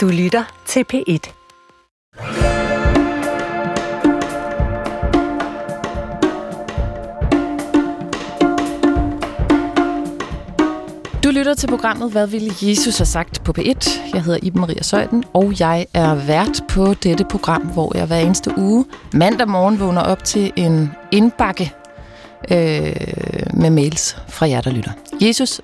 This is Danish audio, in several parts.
Du lytter til P1. Du lytter til programmet Hvad ville Jesus have sagt på P1? Jeg hedder Iben Maria Søjden, og jeg er vært på dette program, hvor jeg hver eneste uge mandag morgen vågner op til en indbakke øh, med mails fra jer, der lytter. Jesus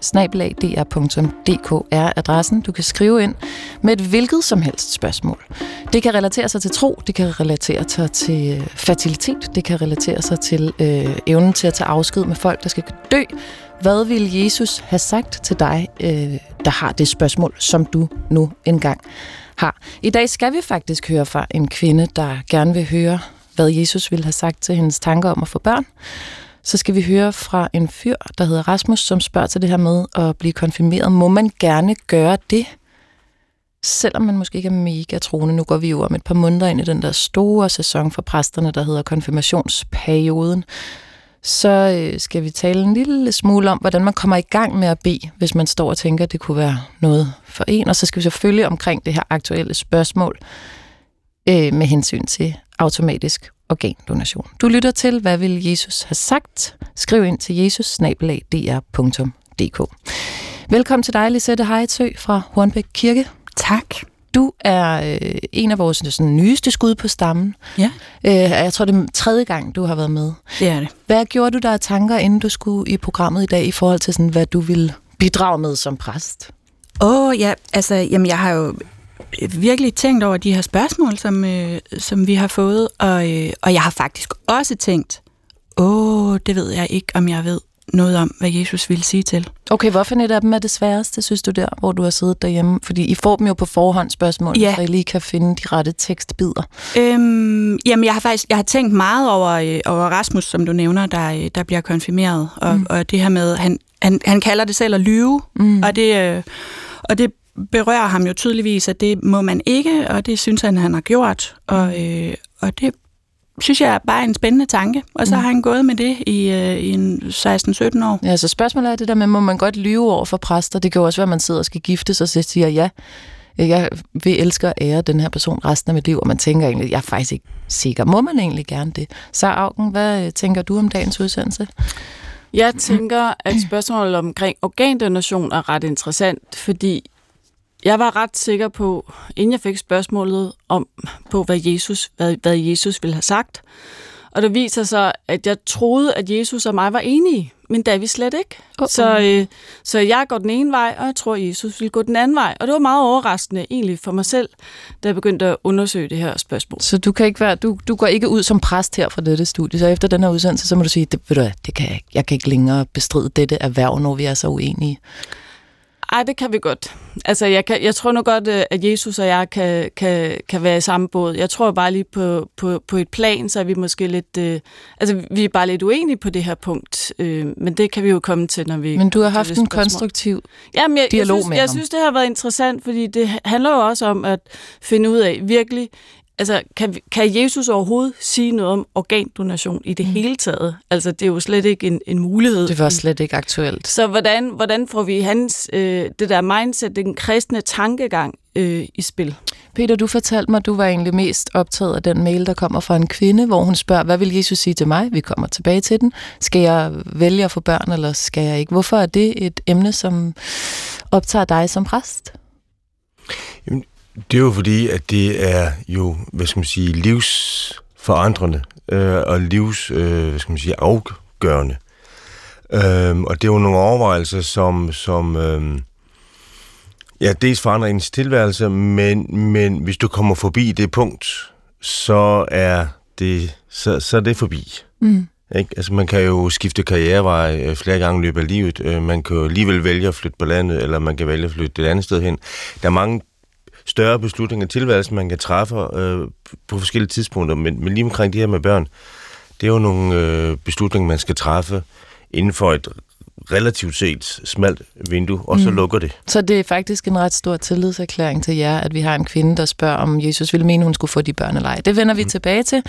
er adressen. Du kan skrive ind med et hvilket som helst spørgsmål. Det kan relatere sig til tro, det kan relatere sig til øh, fertilitet, det kan relatere sig til øh, evnen til at tage afsked med folk, der skal dø. Hvad vil Jesus have sagt til dig, øh, der har det spørgsmål, som du nu engang har? I dag skal vi faktisk høre fra en kvinde, der gerne vil høre, hvad Jesus ville have sagt til hendes tanker om at få børn så skal vi høre fra en fyr, der hedder Rasmus, som spørger til det her med at blive konfirmeret. Må man gerne gøre det, selvom man måske ikke er mega troende? Nu går vi jo om et par måneder ind i den der store sæson for præsterne, der hedder konfirmationsperioden. Så øh, skal vi tale en lille smule om, hvordan man kommer i gang med at bede, hvis man står og tænker, at det kunne være noget for en. Og så skal vi selvfølgelig omkring det her aktuelle spørgsmål øh, med hensyn til automatisk organdonation. Du lytter til, hvad vil Jesus have sagt? Skriv ind til jesus Velkommen til dig, Lisette Hejtsø fra Hornbæk Kirke. Tak. Du er øh, en af vores sådan, nyeste skud på stammen. Ja. Øh, jeg tror, det er tredje gang, du har været med. Det er det. Hvad gjorde du der af tanker, inden du skulle i programmet i dag, i forhold til, sådan, hvad du vil bidrage med som præst? Åh, oh, ja, altså, jamen, jeg har jo virkelig tænkt over de her spørgsmål, som, øh, som vi har fået, og, øh, og jeg har faktisk også tænkt, åh, det ved jeg ikke, om jeg ved noget om, hvad Jesus ville sige til. Okay, hvorfor et af dem er det sværeste, synes du der, hvor du har siddet derhjemme? Fordi I får dem jo på forhånd spørgsmål, ja. så I lige kan finde de rette tekstbider. Øhm, jamen, jeg har faktisk jeg har tænkt meget over, øh, over Rasmus, som du nævner, der, øh, der bliver konfirmeret, og, mm. og det her med, han, han, han kalder det selv at lyve, mm. og det... Øh, og det berører ham jo tydeligvis, at det må man ikke, og det synes han, han har gjort. Og, øh, og det synes jeg er bare en spændende tanke. Og så mm. har han gået med det i, øh, i en 16-17 år. Ja, så spørgsmålet er det der med, må man godt lyve over for præster? Det kan jo også være, at man sidder og skal gifte sig, og så siger ja, jeg vil elske og ære den her person resten af mit liv, og man tænker egentlig, jeg er faktisk ikke sikker. Må man egentlig gerne det? Så Augen, hvad tænker du om dagens udsendelse? Jeg tænker, at spørgsmålet omkring organdonation er ret interessant, fordi jeg var ret sikker på, inden jeg fik spørgsmålet om, på hvad Jesus, hvad, hvad Jesus ville have sagt, og det viser sig, at jeg troede, at Jesus og mig var enige, men det er vi slet ikke. Uh-uh. Så, øh, så jeg går den ene vej, og jeg tror, at Jesus vil gå den anden vej. Og det var meget overraskende egentlig for mig selv, da jeg begyndte at undersøge det her spørgsmål. Så du, kan ikke være, du, du går ikke ud som præst her fra dette studie, så efter den her udsendelse, så må du sige, det, ved du, det kan jeg, jeg kan ikke længere bestride dette erhverv, når vi er så uenige. Ej, det kan vi godt. Altså, jeg, kan, jeg tror nu godt, øh, at Jesus og jeg kan, kan, kan være i samme båd. Jeg tror bare lige på, på, på et plan, så er vi måske lidt... Øh, altså, vi er bare lidt uenige på det her punkt, øh, men det kan vi jo komme til, når vi... Men du har haft en konstruktiv Jamen, jeg, dialog jeg synes, med jeg ham. synes, det har været interessant, fordi det handler jo også om at finde ud af virkelig altså, kan, kan Jesus overhovedet sige noget om organdonation i det mm. hele taget? Altså, det er jo slet ikke en, en mulighed. Det var slet ikke aktuelt. Så hvordan, hvordan får vi hans, øh, det der mindset, den kristne tankegang øh, i spil? Peter, du fortalte mig, at du var egentlig mest optaget af den mail, der kommer fra en kvinde, hvor hun spørger, hvad vil Jesus sige til mig? Vi kommer tilbage til den. Skal jeg vælge at få børn, eller skal jeg ikke? Hvorfor er det et emne, som optager dig som præst? Jamen, det er jo fordi, at det er jo, hvad skal man sige, livsforandrende øh, og livs, øh, hvad skal man sige, afgørende. Øh, og det er jo nogle overvejelser, som, som øh, ja, dels forandrer ens tilværelse, men, men hvis du kommer forbi det punkt, så er det, så, så er det forbi. Mm. Ikke? Altså, man kan jo skifte karrierevej øh, flere gange i løbet af livet. Øh, man kan jo alligevel vælge at flytte på landet, eller man kan vælge at flytte et andet sted hen. Der er mange større beslutninger i tilværelsen, man kan træffe øh, på forskellige tidspunkter. Men, men lige omkring det her med børn, det er jo nogle øh, beslutninger, man skal træffe inden for et relativt set smalt vindue, og så mm. lukker det. Så det er faktisk en ret stor tillidserklæring til jer, at vi har en kvinde, der spørger, om Jesus ville mene, hun skulle få de børn eller ej. Det vender vi mm. tilbage til.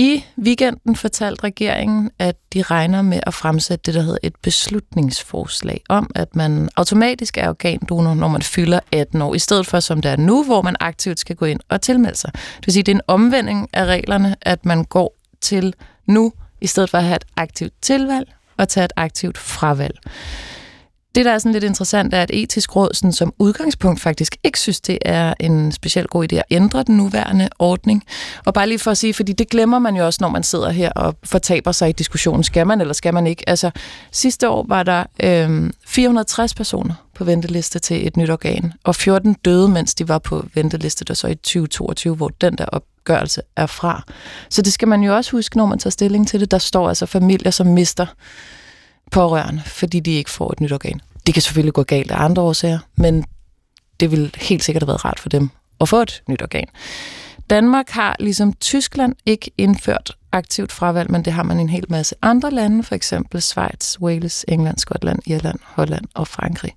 I weekenden fortalte regeringen, at de regner med at fremsætte det, der hedder et beslutningsforslag om, at man automatisk er organdonor, når man fylder 18 år, i stedet for som det er nu, hvor man aktivt skal gå ind og tilmelde sig. Det vil sige, det er en omvending af reglerne, at man går til nu, i stedet for at have et aktivt tilvalg og tage et aktivt fravalg. Det, der er sådan lidt interessant, er, at etisk råd sådan, som udgangspunkt faktisk ikke synes, det er en specielt god idé at ændre den nuværende ordning. Og bare lige for at sige, fordi det glemmer man jo også, når man sidder her og fortaber sig i diskussionen. Skal man eller skal man ikke? Altså, sidste år var der øh, 460 personer på venteliste til et nyt organ, og 14 døde, mens de var på venteliste, der så i 2022, hvor den der opgørelse er fra. Så det skal man jo også huske, når man tager stilling til det. Der står altså familier, som mister pårørende, fordi de ikke får et nyt organ. Det kan selvfølgelig gå galt af andre årsager, men det vil helt sikkert have været rart for dem at få et nyt organ. Danmark har ligesom Tyskland ikke indført aktivt fravalg, men det har man i en hel masse andre lande, for eksempel Schweiz, Wales, England, Skotland, Irland, Holland og Frankrig.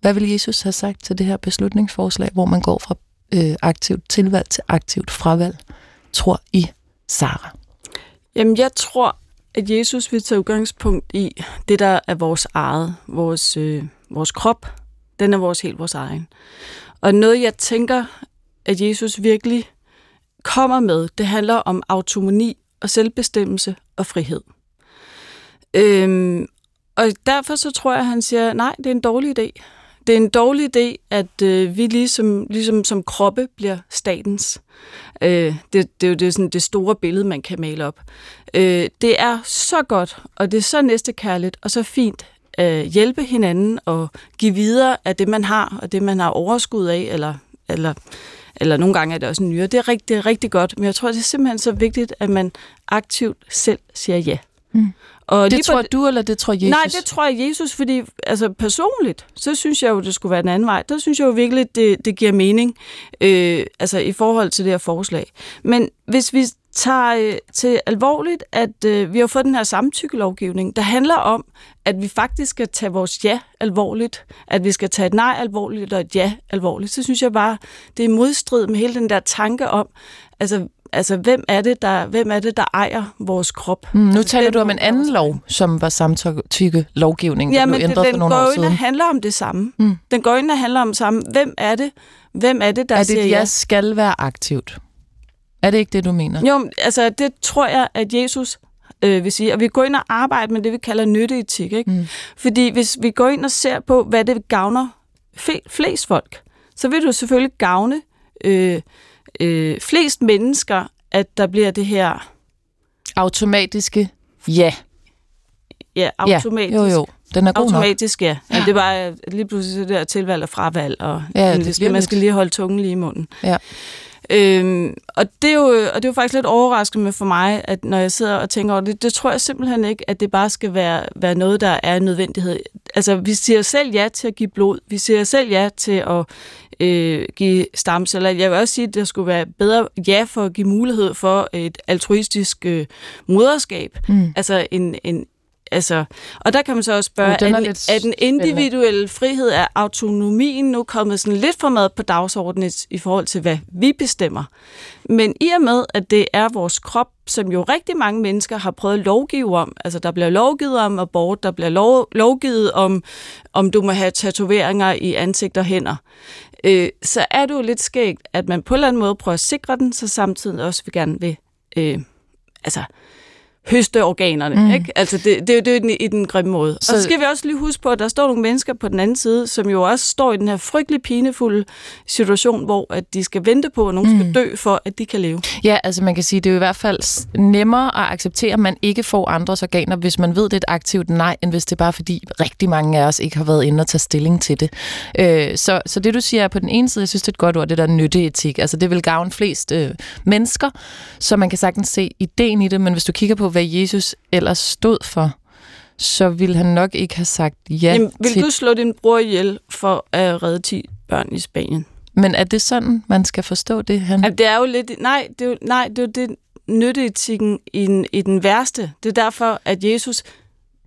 Hvad vil Jesus have sagt til det her beslutningsforslag, hvor man går fra øh, aktivt tilvalg til aktivt fravalg, tror I, Sara? Jamen, jeg tror, at Jesus vil tage udgangspunkt i det, der er vores eget, vores, øh, vores krop. Den er vores helt vores egen. Og noget, jeg tænker, at Jesus virkelig kommer med, det handler om autonomi og selvbestemmelse og frihed. Øhm, og derfor så tror jeg, at han siger, nej, det er en dårlig idé. Det er en dårlig idé, at øh, vi ligesom, ligesom som kroppe bliver statens. Øh, det, det er jo det, sådan, det store billede, man kan male op. Øh, det er så godt, og det er så næstekærligt, og så fint at øh, hjælpe hinanden og give videre af det, man har, og det, man har overskud af, eller, eller, eller nogle gange er det også en nyere. Det er, rigtig, rigtig godt, men jeg tror, det er simpelthen så vigtigt, at man aktivt selv siger ja. Mm. Og det tror du, eller det tror Jesus? Nej, det tror jeg Jesus, fordi altså personligt, så synes jeg jo, det skulle være den anden vej. Der synes jeg jo virkelig, det, det giver mening, øh, altså i forhold til det her forslag. Men hvis vi tager øh, til alvorligt, at øh, vi har fået den her samtykkelovgivning, der handler om, at vi faktisk skal tage vores ja alvorligt, at vi skal tage et nej alvorligt og et ja alvorligt, så synes jeg bare, det er modstrid med hele den der tanke om, altså altså, hvem er det, der, hvem er det, der ejer vores krop? Mm, nu taler du om en anden lov, som var samtykke lovgivning, ja, der blev ændret den for nogle år siden. Den handler om det samme. Mm. Den går ind og handler om det samme. Hvem er det, hvem er det der er det, siger ja? ja? skal være aktivt? Er det ikke det, du mener? Jo, altså det tror jeg, at Jesus øh, vil sige. Og vi går ind og arbejder med det, vi kalder nytteetik. Ikke? Mm. Fordi hvis vi går ind og ser på, hvad det gavner flest folk, så vil jo selvfølgelig gavne øh, øh, flest mennesker, at der bliver det her... Automatiske ja. Ja, automatisk. Ja, jo, jo. Den er god automatisk, nok. ja. ja. Det var lige pludselig det der tilvalg og fravalg, og ja, det skal, man skal lige holde tungen lige i munden. Ja. Øhm, og, det er jo, og det er jo faktisk lidt overraskende for mig, at når jeg sidder og tænker over det, det tror jeg simpelthen ikke, at det bare skal være, være noget, der er en nødvendighed. Altså, vi siger selv ja til at give blod. Vi siger selv ja til at øh, give stamceller. Jeg vil også sige, at der skulle være bedre ja for at give mulighed for et altruistisk øh, moderskab. Mm. Altså en, en, Altså, og der kan man så også spørge, oh, er, er, er den individuelle frihed af autonomien nu kommet sådan lidt for meget på dagsordenen i forhold til, hvad vi bestemmer? Men i og med, at det er vores krop, som jo rigtig mange mennesker har prøvet at lovgive om, altså der bliver lovgivet om abort, der bliver lov, lovgivet om, om du må have tatoveringer i ansigt og hænder, øh, så er det jo lidt skægt, at man på en eller anden måde prøver at sikre den, så samtidig også vil gerne vil, øh, altså høste organerne. Mm. Ikke? Altså det, det, det er den, i den grimme måde. Så... Og så skal vi også lige huske på, at der står nogle mennesker på den anden side, som jo også står i den her frygtelig pinefulde situation, hvor at de skal vente på, at nogen mm. skal dø, for at de kan leve. Ja, altså man kan sige, det er jo i hvert fald nemmere at acceptere, at man ikke får andres organer, hvis man ved, det er et aktivt nej, end hvis det er bare fordi rigtig mange af os ikke har været inde og tage stilling til det. Øh, så, så det du siger er på den ene side, jeg synes det er et godt ord, det der nytteetik. Altså det vil gavne flest øh, mennesker, så man kan sagtens se ideen i det, men hvis du kigger på, hvad Jesus ellers stod for, så ville han nok ikke have sagt ja Jamen, vil til... du slå din bror ihjel for at redde 10 børn i Spanien? Men er det sådan, man skal forstå det? Han... Altså, det er jo lidt... Nej, det er jo, nej, det er jo det nytteetikken i den, i den værste. Det er derfor, at Jesus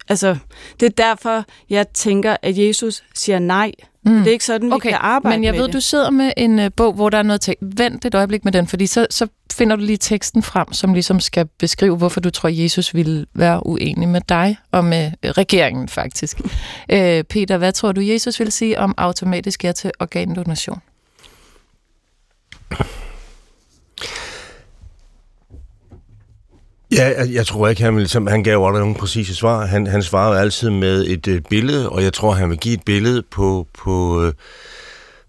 Altså, det er derfor, jeg tænker, at Jesus siger nej. Mm. Det er ikke sådan, okay. vi kan arbejde Men jeg ved, det. du sidder med en uh, bog, hvor der er noget tekst. Vent et øjeblik med den, fordi så, så finder du lige teksten frem, som ligesom skal beskrive, hvorfor du tror, Jesus ville være uenig med dig og med uh, regeringen faktisk. uh, Peter, hvad tror du, Jesus vil sige om automatisk ja til organdonation? Ja, jeg, jeg tror ikke, han, vil, som, han gav aldrig nogen præcise svar. Han, han svarede altid med et øh, billede, og jeg tror, han vil give et billede på, på, øh,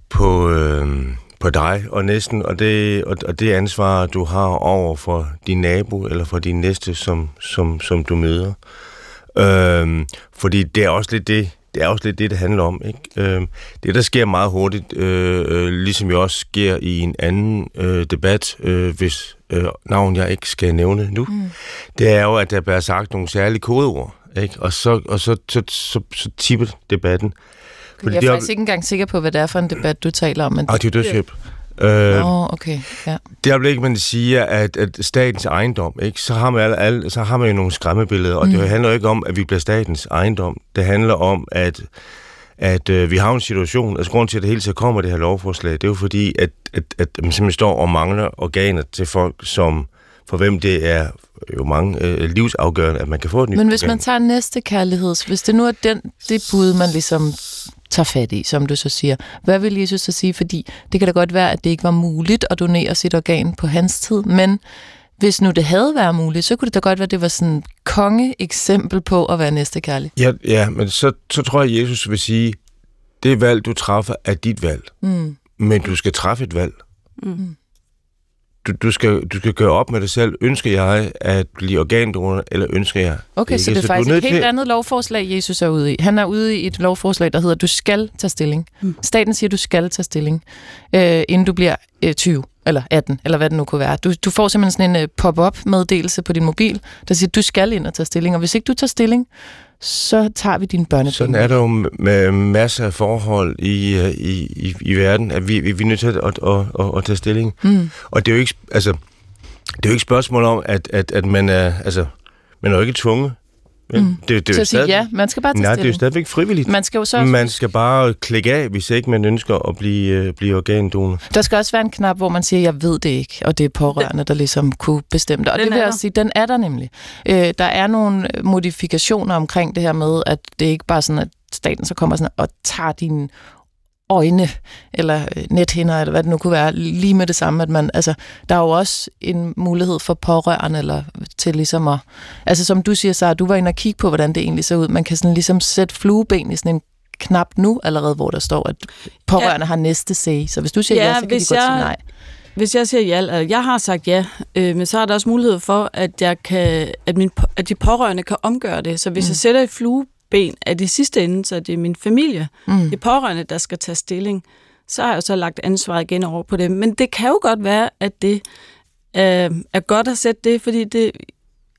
på, øh, på dig og næsten, og det, og, og det ansvar, du har over for din nabo eller for din næste, som, som, som du møder. Øh, fordi det er også lidt det, det er også lidt det, det handler om. Ikke? Øh, det, der sker meget hurtigt, øh, øh, ligesom jo også sker i en anden øh, debat, øh, hvis øh, navn jeg ikke skal nævne nu, mm. det er jo, at der bliver sagt nogle særlige kodeord, ikke? og så, og så, så, så, så tipper debatten. Fordi jeg er faktisk ikke engang sikker på, hvad det er for en debat, du taler om. Men ah, det er dødshjælp. Øh, oh, okay. Ja. Det ikke, man siger, at, at statens ejendom, ikke? Så, har man alle, alle, så har man jo nogle skræmmebilleder, og mm. det handler jo ikke om, at vi bliver statens ejendom. Det handler om, at, at øh, vi har en situation, altså grund til, at det hele tiden kommer det her lovforslag, det er jo fordi, at, at, at man simpelthen står og mangler organer til folk, som for hvem det er jo mange øh, livsafgørende, at man kan få et nyt Men hvis organ. man tager næste kærligheds, hvis det nu er den, det bud, man ligesom tager fat i, som du så siger. Hvad vil Jesus så sige? Fordi det kan da godt være, at det ikke var muligt at donere sit organ på hans tid, men hvis nu det havde været muligt, så kunne det da godt være, at det var sådan et konge-eksempel på at være næstekærlig. Ja, ja men så, så tror jeg, at Jesus vil sige, det valg, du træffer, er dit valg. Mm. Men du skal træffe et valg. Mm. Du, du, skal, du skal gøre op med dig selv. Ønsker jeg at blive organdonor, eller ønsker jeg Okay, ikke? så det er du faktisk nødt et helt til- andet lovforslag, Jesus er ude i. Han er ude i et lovforslag, der hedder, du skal tage stilling. Mm. Staten siger, du skal tage stilling, øh, inden du bliver øh, 20 eller 18, eller hvad det nu kunne være. Du, du får simpelthen sådan en øh, pop-up meddelelse på din mobil, der siger, du skal ind og tage stilling, og hvis ikke du tager stilling, så tager vi dine børnepenge. Sådan er der jo med masser af forhold i, øh, i, i, i verden, at vi, vi, vi er nødt til at, at, at, at, at tage stilling. Mm. Og det er jo ikke, altså, det er jo ikke et spørgsmål om, at, at, at man er, altså, man er jo ikke tvunget. Mm. det, det er Så jo at sige ja, man skal bare tage Nej, det er jo stadigvæk frivilligt. Man skal jo så Man skal bare klikke af, hvis ikke man ønsker at blive, øh, blive organdonor. Der skal også være en knap, hvor man siger, jeg ved det ikke, og det er pårørende, der ligesom kunne bestemme det. Og Den det vil jeg sige, den er der nemlig. Øh, der er nogle modifikationer omkring det her med, at det ikke bare sådan, at staten så kommer sådan og tager dine øjne, eller øh, nethinder, eller hvad det nu kunne være, lige med det samme, at man, altså, der er jo også en mulighed for pårørende, eller til ligesom at, altså som du siger, så du var inde og kigge på, hvordan det egentlig ser ud. Man kan sådan ligesom sætte flueben i sådan en knap nu allerede, hvor der står, at pårørende ja. har næste say. Så hvis du siger ja, Ja, så kan de godt sige jeg- nej. Hvis jeg siger ja, altså jeg har sagt ja, øh, men så er der også mulighed for, at, jeg kan, at, min, at de pårørende kan omgøre det. Så hvis mm. jeg sætter et flueben af det sidste ende, så det er min familie, mm. det pårørende, der skal tage stilling, så har jeg så lagt ansvaret igen over på dem. Men det kan jo godt være, at det øh, er godt at sætte det, fordi det,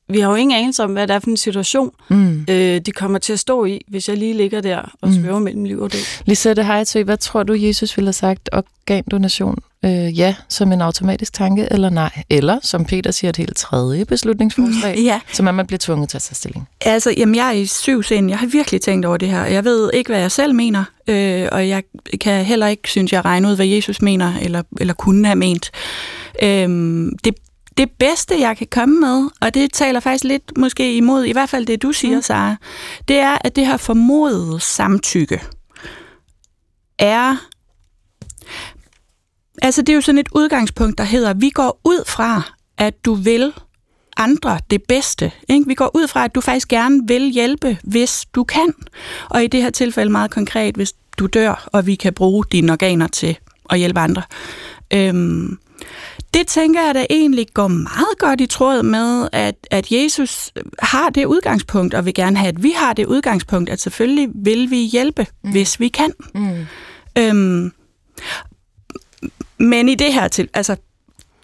vi har jo ingen anelse om, hvad det er for en situation, Mm. øh, de kommer til at stå i, hvis jeg lige ligger der og svæver mellem liv og død. Lisette Heitzø, hvad tror du, Jesus ville have sagt? Organdonation, øh, ja, som en automatisk tanke, eller nej? Eller, som Peter siger, et helt tredje beslutningsforslag, Ja, som er, at man bliver tvunget til at tage stilling. altså, jamen, jeg er i syv sind. Jeg har virkelig tænkt over det her. Jeg ved ikke, hvad jeg selv mener, øh, og jeg kan heller ikke, synes jeg, regne ud, hvad Jesus mener, eller, eller kunne have ment. Øhm, det, det bedste, jeg kan komme med, og det taler faktisk lidt måske imod, i hvert fald det, du siger, mm. Sara, det er, at det her formodede samtykke er... Altså, det er jo sådan et udgangspunkt, der hedder, vi går ud fra, at du vil andre det bedste. Ikke? Vi går ud fra, at du faktisk gerne vil hjælpe, hvis du kan. Og i det her tilfælde meget konkret, hvis du dør, og vi kan bruge dine organer til at hjælpe andre. Øhm, det tænker jeg da egentlig går meget godt i tråd med, at, at Jesus har det udgangspunkt, og vil gerne have, at vi har det udgangspunkt, at selvfølgelig vil vi hjælpe, mm. hvis vi kan. Mm. Øhm, men i det her til, altså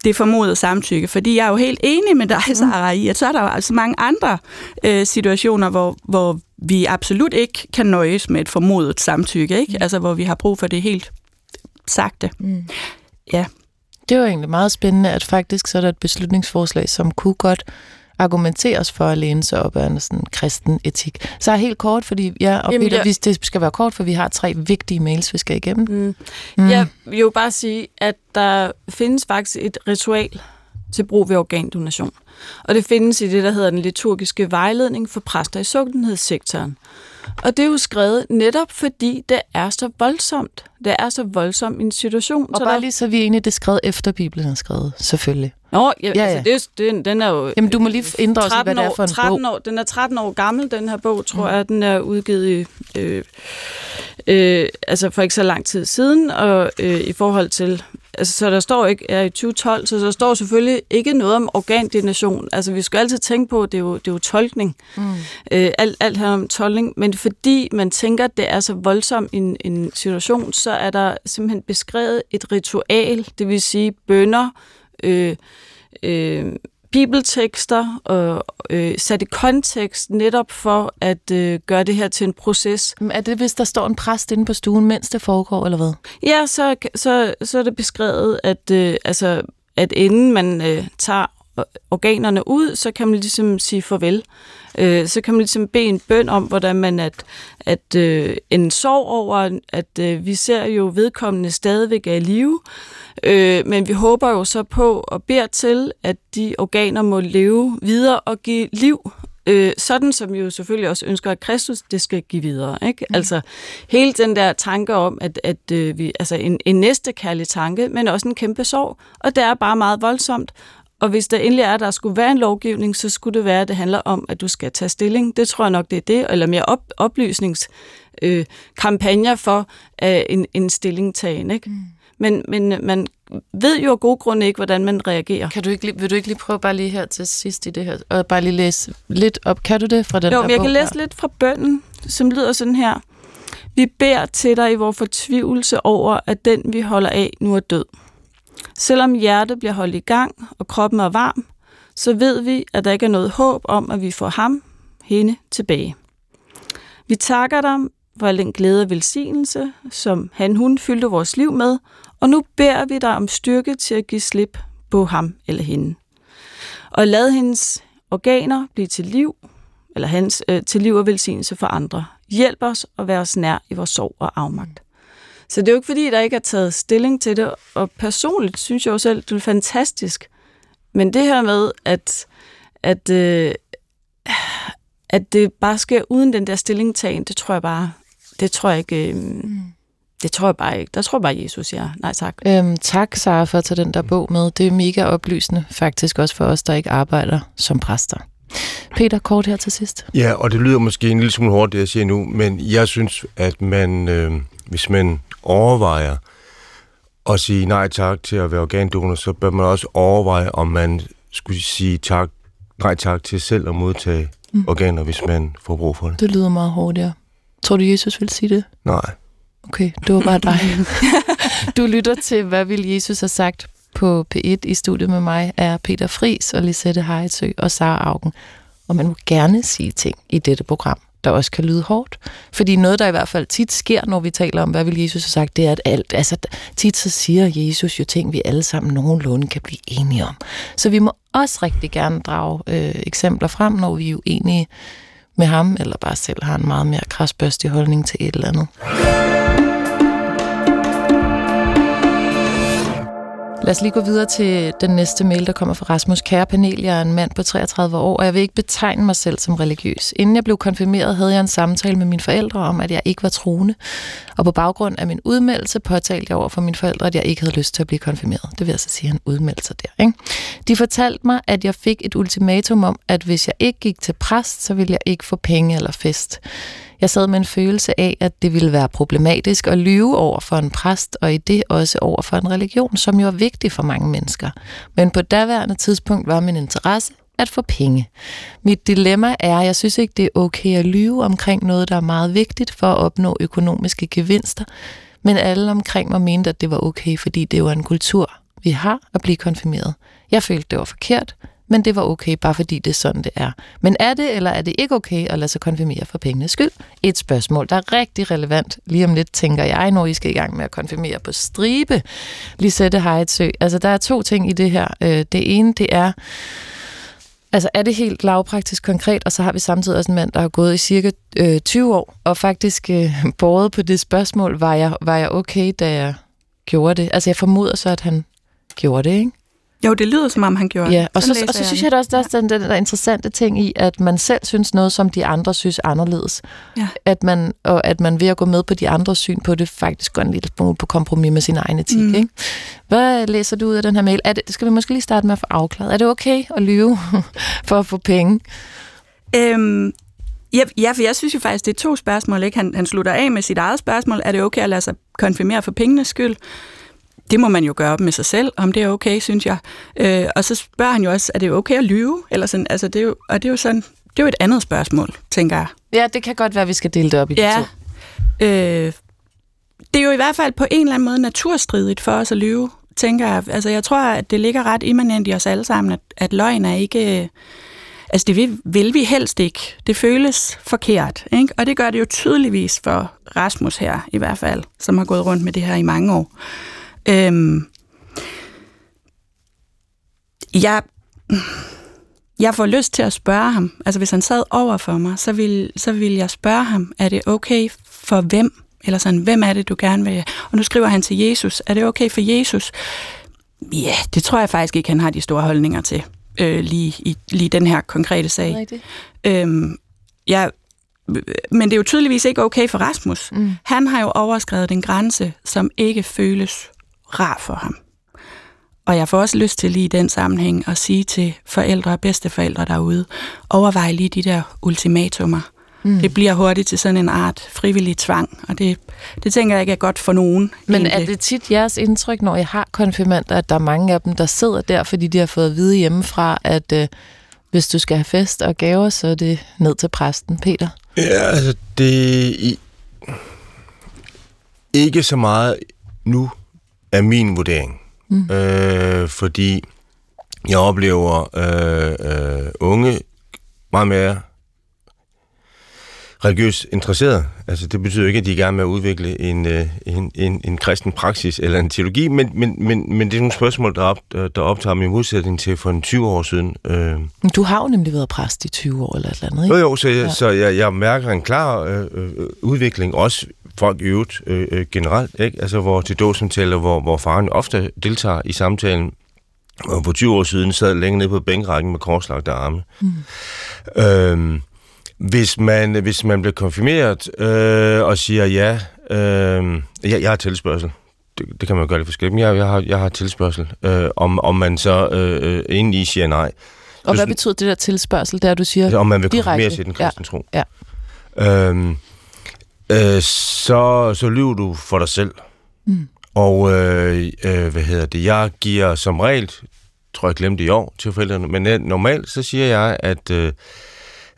det formodede samtykke, fordi jeg er jo helt enig med dig, Sarah, i, at så er der jo altså mange andre øh, situationer, hvor, hvor vi absolut ikke kan nøjes med et formodet samtykke, ikke? Altså hvor vi har brug for det helt sagte. Mm. Ja. Det var egentlig meget spændende, at faktisk så er der et beslutningsforslag, som kunne godt argumenteres for at læne sig op af en sådan kristen etik. Så er helt kort, fordi ja, og Jamen, Peter, jeg- det skal være kort, for vi har tre vigtige mails, vi skal igennem. Mm. Mm. Jeg vil jo bare sige, at der findes faktisk et ritual til brug ved organdonation. Og det findes i det, der hedder den liturgiske vejledning for præster i sundhedssektoren. Og det er jo skrevet netop fordi det er så voldsomt. Det er så voldsom en situation. Og så bare der... lige så vi er enige, det er skrevet efter Bibelen er skrevet, selvfølgelig. Nå, ja, Ja, ja, ja. Altså, det, er jo- den, er jo... Jamen, du må lige indre os i, 13 hvad det er for en 13 bog. År, den er 13 år gammel, den her bog, tror jeg. Den er udgivet i, øh, øh, altså for ikke så lang tid siden, og øh, i forhold til... Altså, så der står ikke, er i 2012, så der står selvfølgelig ikke noget om organdonation. Altså, vi skal altid tænke på, at det er jo, det er jo tolkning. Mm. Øh, alt, alt handler om tolkning, men fordi man tænker, at det er så voldsom en, en situation, så er der simpelthen beskrevet et ritual, det vil sige bønder, øh, øh, bibeltekster og øh, sat i kontekst netop for at øh, gøre det her til en proces. Er det, hvis der står en præst inde på stuen, mens det foregår, eller hvad? Ja, så, så, så er det beskrevet, at, øh, altså, at inden man øh, tager organerne ud, så kan man ligesom sige farvel. Øh, så kan man ligesom bede en bøn om, hvordan man at, at øh, en sorg over, at øh, vi ser jo vedkommende stadigvæk er i live, øh, men vi håber jo så på og beder til, at de organer må leve videre og give liv Øh, sådan som vi jo selvfølgelig også ønsker, at Kristus det skal give videre. Ikke? Mm. Altså hele den der tanke om, at, at øh, vi, altså en, en næste kærlig tanke, men også en kæmpe sorg. Og det er bare meget voldsomt. Og hvis der endelig er, at der skulle være en lovgivning, så skulle det være, at det handler om, at du skal tage stilling. Det tror jeg nok, det er det. Eller mere op, oplysnings øh, for øh, en, en stillingtagen. Ikke? Mm. Men, men man ved jo af gode grunde ikke, hvordan man reagerer. Kan du ikke, vil du ikke lige prøve bare lige her til sidst i det her, og bare lige læse lidt op? Kan du det fra den Jo, her jeg bog kan her? læse lidt fra bønden, som lyder sådan her. Vi beder til dig i vores fortvivlelse over, at den, vi holder af, nu er død. Selvom hjertet bliver holdt i gang, og kroppen er varm, så ved vi, at der ikke er noget håb om, at vi får ham, hende, tilbage. Vi takker dig for al den glæde og velsignelse, som han, hun fyldte vores liv med, og nu beder vi dig om styrke til at give slip på ham eller hende. Og lad hendes organer blive til liv, eller hans, øh, til liv og velsignelse for andre. Hjælp os at være os nær i vores sorg og afmagt. Så det er jo ikke fordi, der ikke er taget stilling til det, og personligt synes jeg jo selv, det er fantastisk. Men det her med, at, at, øh, at det bare sker uden den der stillingtagen, det tror jeg bare, det tror jeg ikke, øh, det tror jeg bare ikke. Der tror jeg bare, Jesus siger, nej tak. Øhm, tak, Sara, for at tage den der bog med. Det er mega oplysende, faktisk også for os, der ikke arbejder som præster. Peter, kort her til sidst. Ja, og det lyder måske en lille smule hårdt, det jeg siger nu, men jeg synes, at man, øh, hvis man overvejer at sige nej tak til at være organdonor, så bør man også overveje, om man skulle sige tak, nej tak til selv at modtage mm. organer, hvis man får brug for det. Det lyder meget hårdt, ja. Tror du, Jesus vil sige det? Nej. Okay, det var bare dig. du lytter til, hvad vil Jesus have sagt på P1 i studiet med mig, er Peter Fris og Lisette Heitzø og Sara Augen. Og man må gerne sige ting i dette program, der også kan lyde hårdt. Fordi noget, der i hvert fald tit sker, når vi taler om, hvad vil Jesus have sagt, det er, at alt, altså tit så siger Jesus jo ting, vi alle sammen nogenlunde kan blive enige om. Så vi må også rigtig gerne drage øh, eksempler frem, når vi er uenige med ham, eller bare selv har en meget mere krasbørstig holdning til et eller andet. Lad os lige gå videre til den næste mail, der kommer fra Rasmus. Kære panel, jeg er en mand på 33 år, og jeg vil ikke betegne mig selv som religiøs. Inden jeg blev konfirmeret, havde jeg en samtale med mine forældre om, at jeg ikke var troende. Og på baggrund af min udmeldelse påtalte jeg over for mine forældre, at jeg ikke havde lyst til at blive konfirmeret. Det vil altså sige, at han udmeldte sig der. Ikke? De fortalte mig, at jeg fik et ultimatum om, at hvis jeg ikke gik til præst, så ville jeg ikke få penge eller fest. Jeg sad med en følelse af, at det ville være problematisk at lyve over for en præst, og i det også over for en religion, som jo er vigtig for mange mennesker. Men på daværende tidspunkt var min interesse at få penge. Mit dilemma er, at jeg synes ikke, det er okay at lyve omkring noget, der er meget vigtigt for at opnå økonomiske gevinster, men alle omkring mig mente, at det var okay, fordi det var en kultur, vi har at blive konfirmeret. Jeg følte, det var forkert, men det var okay, bare fordi det er sådan, det er. Men er det, eller er det ikke okay at lade sig konfirmere for pengenes skyld? Et spørgsmål, der er rigtig relevant. Lige om lidt, tænker jeg, når I skal i gang med at konfirmere på stribe. Lisette Heidsø. Altså, der er to ting i det her. Øh, det ene, det er, Altså er det helt lavpraktisk konkret, og så har vi samtidig også en mand, der har gået i cirka øh, 20 år, og faktisk øh, båret på det spørgsmål, var jeg, var jeg okay, da jeg gjorde det? Altså jeg formoder så, at han gjorde det, ikke? Jo, det lyder som om, han gjorde Ja, og Sådan så, og så synes den. jeg da også, der er sådan den der interessante ting i, at man selv synes noget, som de andre synes anderledes. Ja. At man, og at man ved at gå med på de andres syn på det, faktisk går en lille smule på kompromis med sin egen etik. Mm. Ikke? Hvad læser du ud af den her mail? Er det, skal vi måske lige starte med at få afklaret. Er det okay at lyve for at få penge? Øhm, ja, ja, for jeg synes jo faktisk, det er to spørgsmål. Ikke? Han, han slutter af med sit eget spørgsmål. Er det okay at lade sig konfirmere for pengenes skyld? Det må man jo gøre op med sig selv, om det er okay, synes jeg. Øh, og så spørger han jo også, er det okay at lyve? Eller sådan, altså det er jo, og det er jo sådan, det er jo et andet spørgsmål, tænker jeg. Ja, det kan godt være, at vi skal dele det op i de Ja. to. Øh, det er jo i hvert fald på en eller anden måde naturstridigt for os at lyve, tænker jeg. Altså jeg tror, at det ligger ret immanent i os alle sammen, at, at løgn er ikke... Altså det vil, vil vi helst ikke. Det føles forkert, ikke? Og det gør det jo tydeligvis for Rasmus her, i hvert fald, som har gået rundt med det her i mange år. Øhm, jeg, jeg får lyst til at spørge ham. Altså hvis han sad over for mig, så vil, så vil jeg spørge ham, er det okay for hvem? Eller sådan, hvem er det, du gerne vil? Og nu skriver han til Jesus, er det okay for Jesus? Ja, det tror jeg faktisk ikke, han har de store holdninger til, øh, lige i lige den her konkrete sag. Rigtigt. Øhm, jeg, men det er jo tydeligvis ikke okay for Rasmus. Mm. Han har jo overskrevet den grænse, som ikke føles rar for ham. Og jeg får også lyst til lige i den sammenhæng at sige til forældre og bedsteforældre derude, overvej lige de der ultimatumer. Mm. Det bliver hurtigt til sådan en art frivillig tvang, og det, det tænker jeg ikke er godt for nogen. Men er egentlig. det tit jeres indtryk, når jeg har konfirmander, at der er mange af dem, der sidder der, fordi de har fået at vide hjemmefra, at øh, hvis du skal have fest og gaver, så er det ned til præsten, Peter? Ja, altså det i, ikke så meget nu er min vurdering. Mm. Øh, fordi jeg oplever øh, øh, unge meget mere religiøst interesserede. Altså det betyder ikke, at de er i gang med at udvikle en, øh, en, en, en kristen praksis eller en teologi, men, men, men, men det er nogle spørgsmål, der, op, der optager mig i modsætning til for en 20 år siden. Øh, Men Du har jo nemlig været præst i 20 år eller et eller andet, ikke? jo, jo, så, jeg, Ja. så jeg, jeg mærker en klar øh, øh, udvikling, også folk i øvrigt øh, øh, generelt, ikke? Altså, hvor til dåbssamtaler, hvor, hvor faren ofte deltager i samtalen, og for 20 år siden sad længere nede på bænkrækken med korslagte arme. Mm. Øhm, hvis, man, hvis man bliver konfirmeret øh, og siger ja, øh, jeg, jeg har tilspørgsel, det, det kan man jo gøre lidt forskelligt, men jeg, jeg, har, jeg har tilspørgsel, øh, om, om man så øh, øh, indeni siger nej. Og hvad sådan- betyder det der tilspørgsel, der du siger? Om man vil direkte. konfirmere sig den Ja, kristne tro. ja. Øhm, øh, så, så lyver du for dig selv. Mm. Og øh, øh, hvad hedder det? Jeg giver som regel, tror jeg glemte i år til forældrene, men øh, normalt så siger jeg, at øh,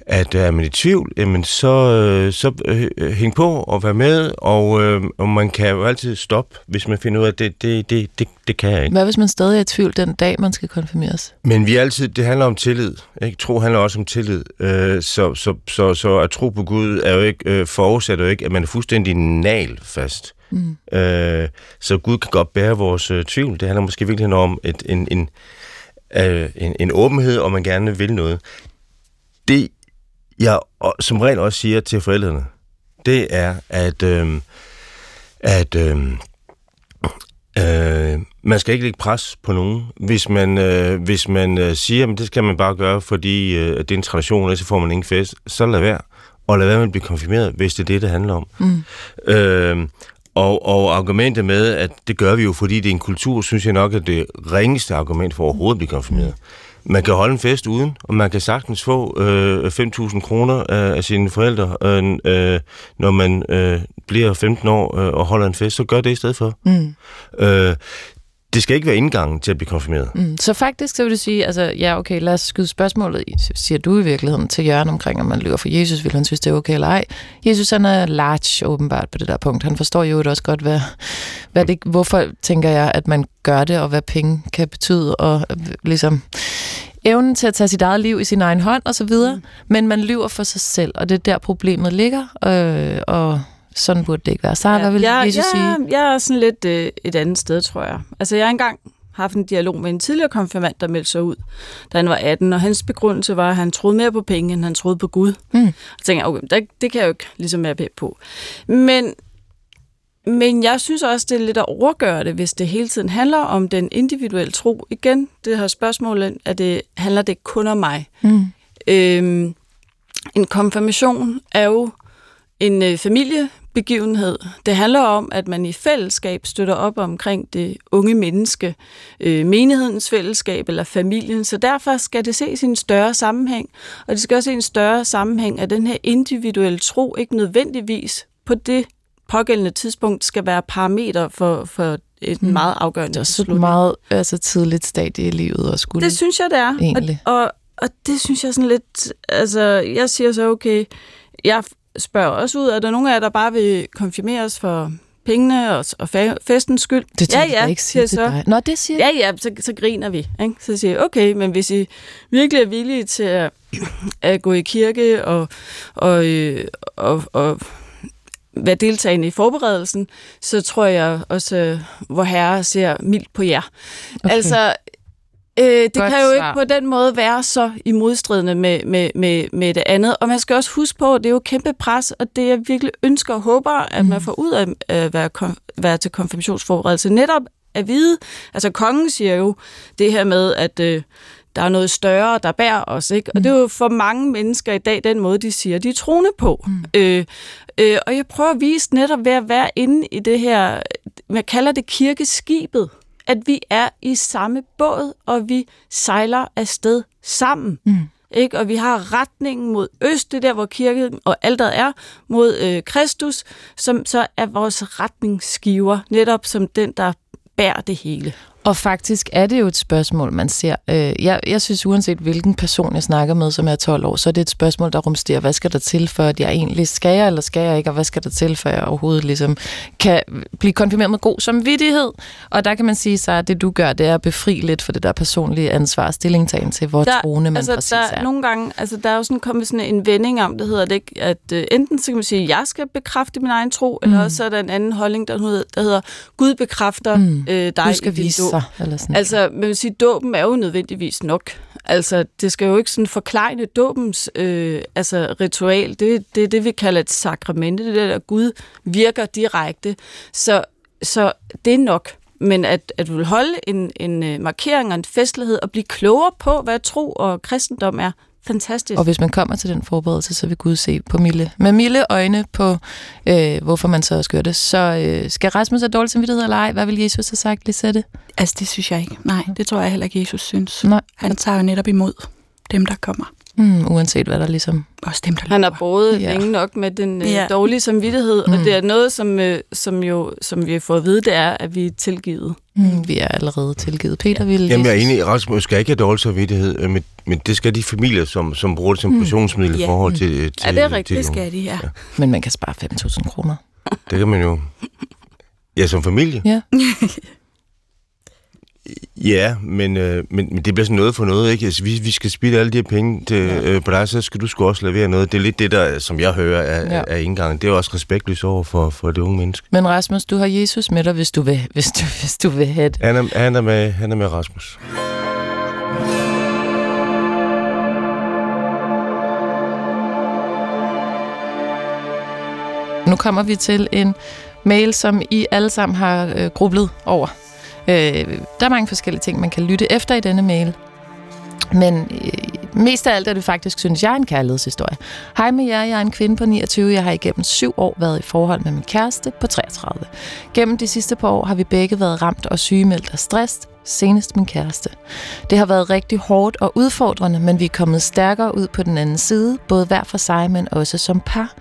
at er man i tvivl, jamen så, øh, så øh, øh, hæng på og vær med, og, øh, og man kan jo altid stoppe, hvis man finder ud af, at det, det, det, det, det kan jeg ikke. Hvad hvis man stadig er i tvivl den dag, man skal konfirmeres? Men vi altid, det handler om tillid. Ikke? Tro handler også om tillid. Øh, så, så, så, så at tro på Gud er jo ikke, øh, forudsætter jo ikke, at man er fuldstændig nalfast. Mm. Øh, så Gud kan godt bære vores øh, tvivl. Det handler måske virkelig om et, en, en, øh, en, en åbenhed, og man gerne vil noget. Det, jeg o- som regel også siger til forældrene, det er, at, øh, at øh, Øh, man skal ikke lægge pres på nogen. Hvis man, øh, hvis man øh, siger, at det skal man bare gøre, fordi øh, det er en tradition, og så får man ingen fest, så lad være. Og lad være med at blive konfirmeret, hvis det er det, det handler om. Mm. Øh, og, og argumentet med, at det gør vi jo, fordi det er en kultur, synes jeg nok er det ringeste argument for overhovedet at blive konfirmeret. Man kan holde en fest uden, og man kan sagtens få øh, 5.000 kroner af, af sine forældre, øh, øh, når man øh, bliver 15 år øh, og holder en fest, så gør det i stedet for. Mm. Øh, det skal ikke være indgangen til at blive konfirmeret. Mm. Så faktisk, så vil du sige, altså, ja, okay, lad os skyde spørgsmålet, i, siger du i virkeligheden, til Jørgen omkring, om man løber for Jesus, vil han synes, det er okay eller ej. Jesus, han er large, åbenbart, på det der punkt. Han forstår jo også godt, hvad, hvad det, hvorfor, tænker jeg, at man gør det, og hvad penge kan betyde, og ligesom evnen til at tage sit eget liv i sin egen hånd, og så videre. Mm. Men man lyver for sig selv, og det er der, problemet ligger, øh, og sådan burde det ikke være. Sara, ja, hvad vil jeg, Jesus jeg, sige? Jeg er sådan lidt øh, et andet sted, tror jeg. Altså, jeg har engang haft en dialog med en tidligere konfirmand, der meldte sig ud, da han var 18, og hans begrundelse var, at han troede mere på penge, end han troede på Gud. Mm. Og så tænkte jeg, okay, det, det kan jeg jo ikke ligesom være på. Men men jeg synes også, det er lidt at overgøre det, hvis det hele tiden handler om den individuelle tro. Igen, det her spørgsmål, at det handler det kun om mig. Mm. Øhm, en konfirmation er jo en øh, familiebegivenhed. Det handler om, at man i fællesskab støtter op omkring det unge menneske, øh, menighedens fællesskab eller familien. Så derfor skal det ses i en større sammenhæng. Og det skal også se en større sammenhæng, at den her individuelle tro ikke nødvendigvis på det pågældende tidspunkt skal være parameter for, for et mm. meget afgørende Det er også et meget altså, tidligt stadie i livet at skulle Det synes jeg, det er. Egentlig. Og, og, og det synes jeg sådan lidt... Altså, jeg siger så, okay, jeg spørger også ud, er der nogen af jer, der bare vil konfirmeres for pengene og, og festens skyld? Det ja, ja, jeg ikke sige så. dig. Nå, det siger Ja, ja, så, så griner vi. Ikke? Så siger jeg, okay, men hvis I virkelig er villige til at, at gå i kirke og, og, øh, og, og være deltagende i forberedelsen, så tror jeg også, hvor herre ser mildt på jer. Okay. Altså, øh, det Godt kan jo ikke på den måde være så i modstridende med, med, med, med det andet. Og man skal også huske på, at det er jo kæmpe pres, og det jeg virkelig ønsker og håber, at mm. man får ud af at være, være til konfirmationsforberedelse. Netop at vide, altså kongen siger jo det her med, at øh, der er noget større, der bærer os. Ikke? Og det er jo for mange mennesker i dag den måde, de siger, de er troende på. Mm. Øh, øh, og jeg prøver at vise netop ved at være inde i det her, jeg kalder det kirkeskibet, at vi er i samme båd, og vi sejler afsted sammen. Mm. Ikke? Og vi har retningen mod øst, det der, hvor kirken og alteret er, mod øh, Kristus, som så er vores retningsgiver, netop som den, der bærer det hele. Og faktisk er det jo et spørgsmål, man ser. Øh, jeg, jeg synes, uanset hvilken person jeg snakker med, som er 12 år, så er det et spørgsmål, der rumsterer, hvad skal der til, for at jeg egentlig skal jeg, eller skal jeg ikke, og hvad skal der til, for jeg overhovedet ligesom kan blive konfirmeret med god samvittighed. Og der kan man sige så, at det du gør, det er at befri lidt for det der personlige ansvar, stillingtagen til, hvor der, troende man altså, præcis der, er. Nogle gange, altså der er jo sådan kommet sådan en vending om, det hedder det ikke, at uh, enten så kan man sige, at jeg skal bekræfte min egen tro, mm. eller også er der en anden holdning, der hedder, der hedder Gud bekræfter mm. øh, dig du skal i vise sig, eller sådan Altså, man vil sige, dåben er jo nødvendigvis nok. Altså, det skal jo ikke sådan forklejne dåbens øh, altså, ritual. Det er det, det, vi kalder et sakramente. Det er der, Gud virker direkte. Så, så det er nok. Men at, at du vil holde en, en øh, markering og en festlighed og blive klogere på, hvad tro og kristendom er, Fantastisk. Og hvis man kommer til den forberedelse, så vil Gud se på milde, med milde øjne på, øh, hvorfor man så også gør det. Så øh, skal Rasmus have dårlig samvittighed eller ej? Hvad vil Jesus have sagt, Lisette? Altså, det synes jeg ikke. Nej, det tror jeg heller ikke, Jesus synes. Nej. Han tager jo netop imod dem, der kommer. Mm, uanset hvad der ligesom... Også dem, der Han har både ja. længe nok med den øh, ja. dårlige samvittighed, mm. og det er noget, som, øh, som, jo, som vi får at vide, det er, at vi er tilgivet. Mm, vi er allerede tilgivet. Peter ja. vil... Jamen, jeg er enig. Rasmus skal ikke have dårlig samvittighed, øh, men, men det skal de familier, som, som bruger det som mm. portionsmiddel i forhold til, til... Ja, det er rigtigt. Til det skal de, ja. ja. Men man kan spare 5.000 kroner. Det kan man jo... Ja, som familie. Ja. Ja, men, øh, men, men det bliver sådan noget for noget, ikke? Altså, vi, vi skal spille alle de her penge til, ja. øh, på dig, så skal du sgu også levere noget. Det er lidt det, der, som jeg hører af, ja. af indgangen. Det er også respektløst over for, for det unge menneske. Men Rasmus, du har Jesus med dig, hvis du vil, hvis du, hvis du vil have det. Han er, han er, med, han er med Rasmus. Nu kommer vi til en mail, som I alle sammen har øh, grublet over. Øh, der er mange forskellige ting, man kan lytte efter i denne mail. Men øh, mest af alt er det faktisk, synes jeg, en kærlighedshistorie. Hej med jer, jeg er en kvinde på 29. Jeg har igennem syv år været i forhold med min kæreste på 33. Gennem de sidste par år har vi begge været ramt og sygemeldt af stress, senest min kæreste. Det har været rigtig hårdt og udfordrende, men vi er kommet stærkere ud på den anden side, både hver for sig, men også som par.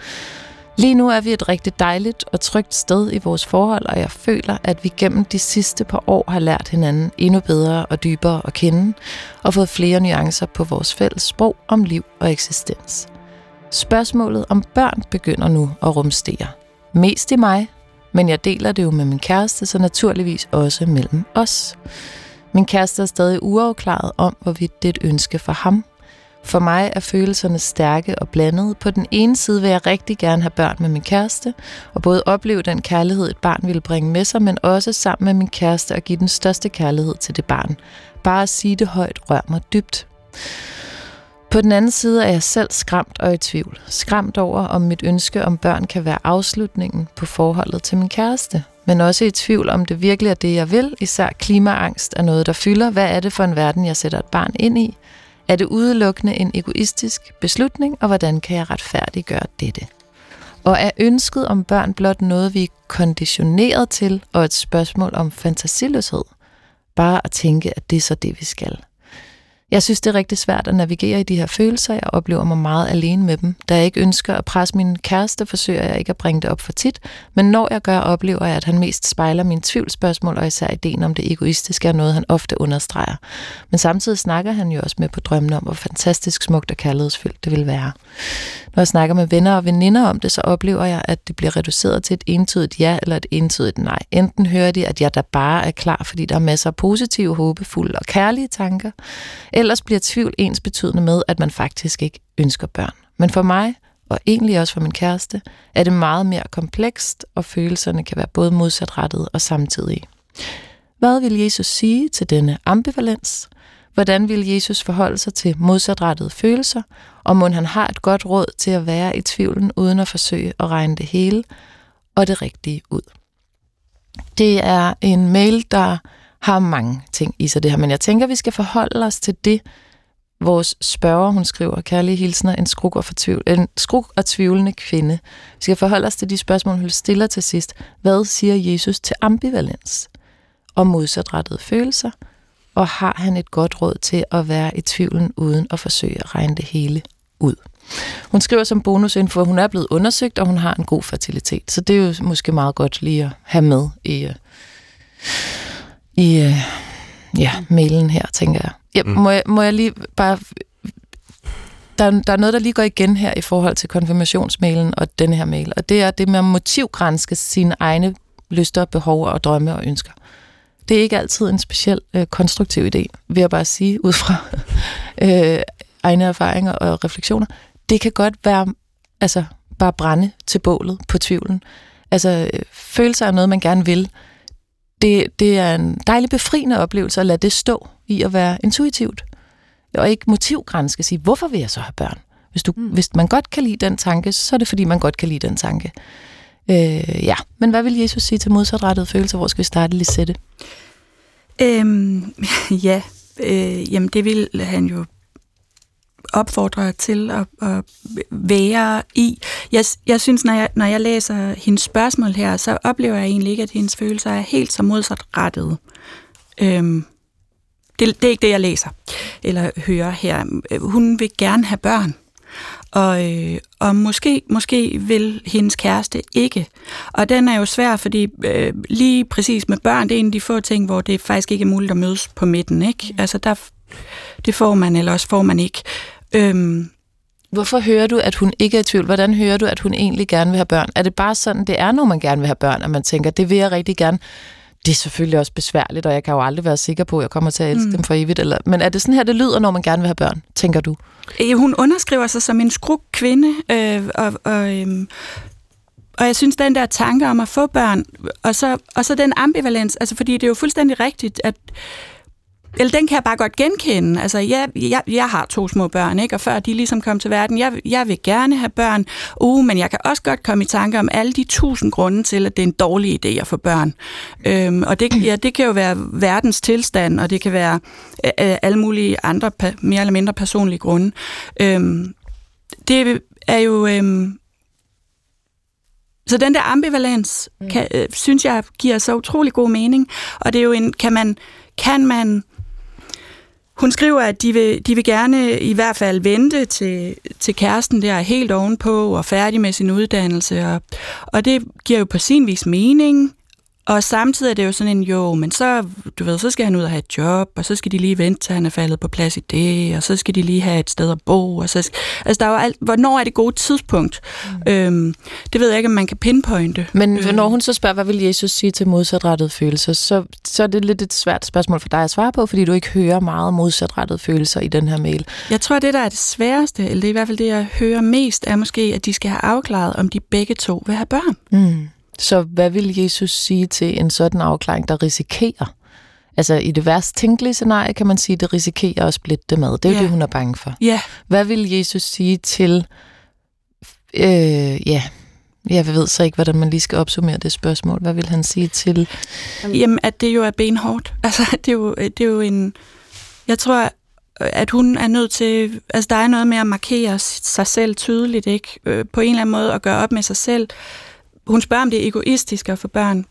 Lige nu er vi et rigtig dejligt og trygt sted i vores forhold, og jeg føler, at vi gennem de sidste par år har lært hinanden endnu bedre og dybere at kende, og fået flere nuancer på vores fælles sprog om liv og eksistens. Spørgsmålet om børn begynder nu at rumstere. Mest i mig, men jeg deler det jo med min kæreste, så naturligvis også mellem os. Min kæreste er stadig uafklaret om, hvorvidt det er et ønske for ham. For mig er følelserne stærke og blandede. På den ene side vil jeg rigtig gerne have børn med min kæreste, og både opleve den kærlighed, et barn ville bringe med sig, men også sammen med min kæreste og give den største kærlighed til det barn. Bare at sige det højt rør mig dybt. På den anden side er jeg selv skræmt og i tvivl. Skræmt over, om mit ønske om børn kan være afslutningen på forholdet til min kæreste. Men også i tvivl, om det virkelig er det, jeg vil. Især klimaangst er noget, der fylder. Hvad er det for en verden, jeg sætter et barn ind i? Er det udelukkende en egoistisk beslutning, og hvordan kan jeg retfærdiggøre dette? Og er ønsket om børn blot noget, vi er konditioneret til, og et spørgsmål om fantasiløshed? Bare at tænke, at det er så det, vi skal. Jeg synes, det er rigtig svært at navigere i de her følelser. Jeg oplever mig meget alene med dem. Da jeg ikke ønsker at presse min kæreste, forsøger jeg ikke at bringe det op for tit. Men når jeg gør, oplever jeg, at han mest spejler mine tvivlsspørgsmål, og især ideen om det egoistiske er noget, han ofte understreger. Men samtidig snakker han jo også med på drømmen om, hvor fantastisk smukt og kærlighedsfyldt det vil være. Når jeg snakker med venner og veninder om det, så oplever jeg, at det bliver reduceret til et entydigt ja eller et entydigt nej. Enten hører de, at jeg da bare er klar, fordi der er masser af positive, håbefulde og kærlige tanker, Ellers bliver tvivl ens betydende med, at man faktisk ikke ønsker børn. Men for mig, og egentlig også for min kæreste, er det meget mere komplekst, og følelserne kan være både modsatrettede og samtidige. Hvad vil Jesus sige til denne ambivalens? Hvordan vil Jesus forholde sig til modsatrettede følelser? Og må han har et godt råd til at være i tvivlen, uden at forsøge at regne det hele og det rigtige ud? Det er en mail, der har mange ting i sig det her, men jeg tænker, vi skal forholde os til det, vores spørger, hun skriver, kærlige hilsner, en skruk og, fortvivl, en skruk og tvivlende kvinde. Vi skal forholde os til de spørgsmål, hun stiller til sidst. Hvad siger Jesus til ambivalens og modsatrettede følelser? Og har han et godt råd til at være i tvivlen, uden at forsøge at regne det hele ud? Hun skriver som bonusinfo, at hun er blevet undersøgt, og hun har en god fertilitet. Så det er jo måske meget godt lige at have med i, øh, i øh, ja, mailen her, tænker jeg. Ja, mm. må, jeg må jeg lige bare... Der, der er noget, der lige går igen her i forhold til konfirmationsmailen og denne her mail, og det er det med at motivgrænske sine egne lyster, behov og drømme og ønsker. Det er ikke altid en speciel øh, konstruktiv idé, vil jeg bare sige, ud fra øh, egne erfaringer og refleksioner. Det kan godt være altså, bare brænde til bålet på tvivlen. Altså, øh, følelser er noget, man gerne vil, det, det er en dejlig befriende oplevelse at lade det stå i at være intuitivt. Og ikke motivgrænske sige, hvorfor vil jeg så have børn? Hvis, du, mm. hvis man godt kan lide den tanke, så er det fordi, man godt kan lide den tanke. Øh, ja, men hvad vil Jesus sige til modsatrettede følelser? Hvor skal vi starte, Lisette? Øhm, ja, øh, jamen det vil han jo opfordrer til at, at være i. Jeg, jeg synes, når jeg, når jeg læser hendes spørgsmål her, så oplever jeg egentlig ikke, at hendes følelser er helt så modsatrettede. Øhm, det, det er ikke det, jeg læser eller hører her. Hun vil gerne have børn. Og, øh, og måske, måske vil hendes kæreste ikke. Og den er jo svær, fordi øh, lige præcis med børn, det er en af de få ting, hvor det faktisk ikke er muligt at mødes på midten. Ikke? Altså der, det får man, eller også får man ikke. Øhm, Hvorfor hører du, at hun ikke er i tvivl? Hvordan hører du, at hun egentlig gerne vil have børn? Er det bare sådan, det er, når man gerne vil have børn, at man tænker, det vil jeg rigtig gerne? Det er selvfølgelig også besværligt, og jeg kan jo aldrig være sikker på, at jeg kommer til at elske mm. dem for evigt. Eller, men er det sådan her, det lyder, når man gerne vil have børn, tænker du? Øh, hun underskriver sig som en skruk kvinde, øh, og, og, øh, og jeg synes, den der tanke om at få børn, og så, og så den ambivalens, altså fordi det er jo fuldstændig rigtigt, at eller den kan jeg bare godt genkende. Altså, jeg, jeg, jeg har to små børn, ikke? og før de ligesom kom til verden, jeg, jeg vil gerne have børn, uh, men jeg kan også godt komme i tanke om alle de tusind grunde til, at det er en dårlig idé at få børn. Øhm, og det, ja, det kan jo være verdens tilstand, og det kan være øh, øh alle mulige andre, mere eller mindre personlige grunde. Øhm, det er jo... Øhm, så den der ambivalens, mm. kan, øh, synes jeg, giver så utrolig god mening. Og det er jo en, kan man, kan man hun skriver, at de vil, de vil gerne i hvert fald vente til, til kæresten der er helt ovenpå og færdig med sin uddannelse. Og, og det giver jo på sin vis mening. Og samtidig er det jo sådan en, jo, men så, du ved, så skal han ud og have et job, og så skal de lige vente til han er faldet på plads i det, og så skal de lige have et sted at bo, og så, altså der er jo alt, hvornår er det gode tidspunkt? Mm. Øhm, det ved jeg ikke, om man kan pinpointe. Men øhm. når hun så spørger, hvad vil Jesus sige til modsatrettede følelser, så, så er det lidt et svært spørgsmål for dig at svare på, fordi du ikke hører meget modsatrettede følelser i den her mail. Jeg tror, det der er det sværeste, eller det er i hvert fald det, jeg hører mest, er måske, at de skal have afklaret, om de begge to vil have børn. Mm. Så hvad vil Jesus sige til en sådan afklaring, der risikerer? Altså i det værst tænkelige scenarie kan man sige, at det risikerer at splitte det med. Det er jo yeah. det, hun er bange for. Ja. Yeah. Hvad vil Jesus sige til... Øh, ja, jeg ved så ikke, hvordan man lige skal opsummere det spørgsmål. Hvad vil han sige til... Jamen, at det jo er benhårdt. Altså, det er jo, det er jo en... Jeg tror, at hun er nødt til... Altså, der er noget med at markere sig selv tydeligt, ikke? Øh, på en eller anden måde at gøre op med sig selv hun spørger, om det er egoistisk at få børn.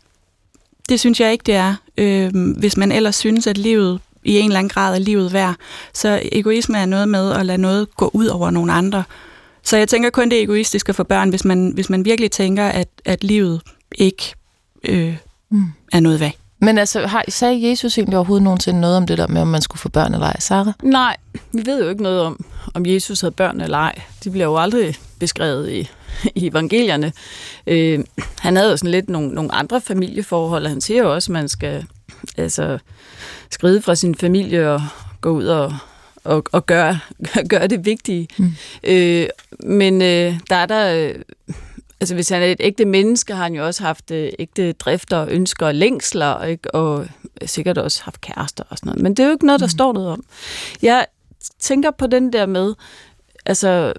Det synes jeg ikke, det er. Øh, hvis man ellers synes, at livet i en eller anden grad er livet værd. Så egoisme er noget med at lade noget gå ud over nogle andre. Så jeg tænker kun, det er egoistisk at få børn, hvis man, hvis man virkelig tænker, at, at livet ikke øh, mm. er noget værd. Men altså, har, sagde Jesus egentlig overhovedet nogensinde noget om det der med, om man skulle få børn eller ej, Sarah? Nej, vi ved jo ikke noget om, om Jesus havde børn eller ej. De bliver jo aldrig beskrevet i, i evangelierne. Øh, han havde jo sådan lidt nogle, nogle andre familieforhold, og han siger jo også, at man skal altså, skride fra sin familie og gå ud og, og, og gøre, gøre det vigtige. Mm. Øh, men øh, der er der... Øh, altså hvis han er et ægte menneske, har han jo også haft øh, ægte drifter, ønsker og længsler, ikke? og sikkert også haft kærester og sådan noget. Men det er jo ikke noget, der mm. står noget om. Jeg tænker på den der med, altså,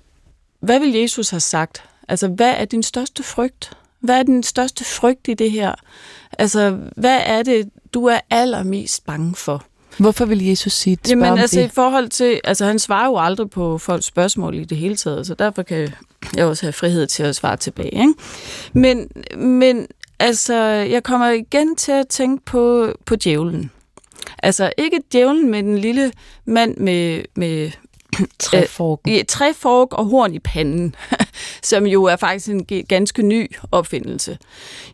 hvad vil Jesus have sagt? Altså, hvad er din største frygt? Hvad er din største frygt i det her? Altså, hvad er det, du er allermest bange for? Hvorfor vil Jesus sige det? Jamen, altså det? i forhold til... Altså, han svarer jo aldrig på folks spørgsmål i det hele taget, så derfor kan jeg også have frihed til at svare tilbage. Ikke? Men, men altså, jeg kommer igen til at tænke på, på djævlen. Altså, ikke djævlen med den lille mand med, med Træforken. Øh, træfork og horn i panden, som jo er faktisk en ganske ny opfindelse.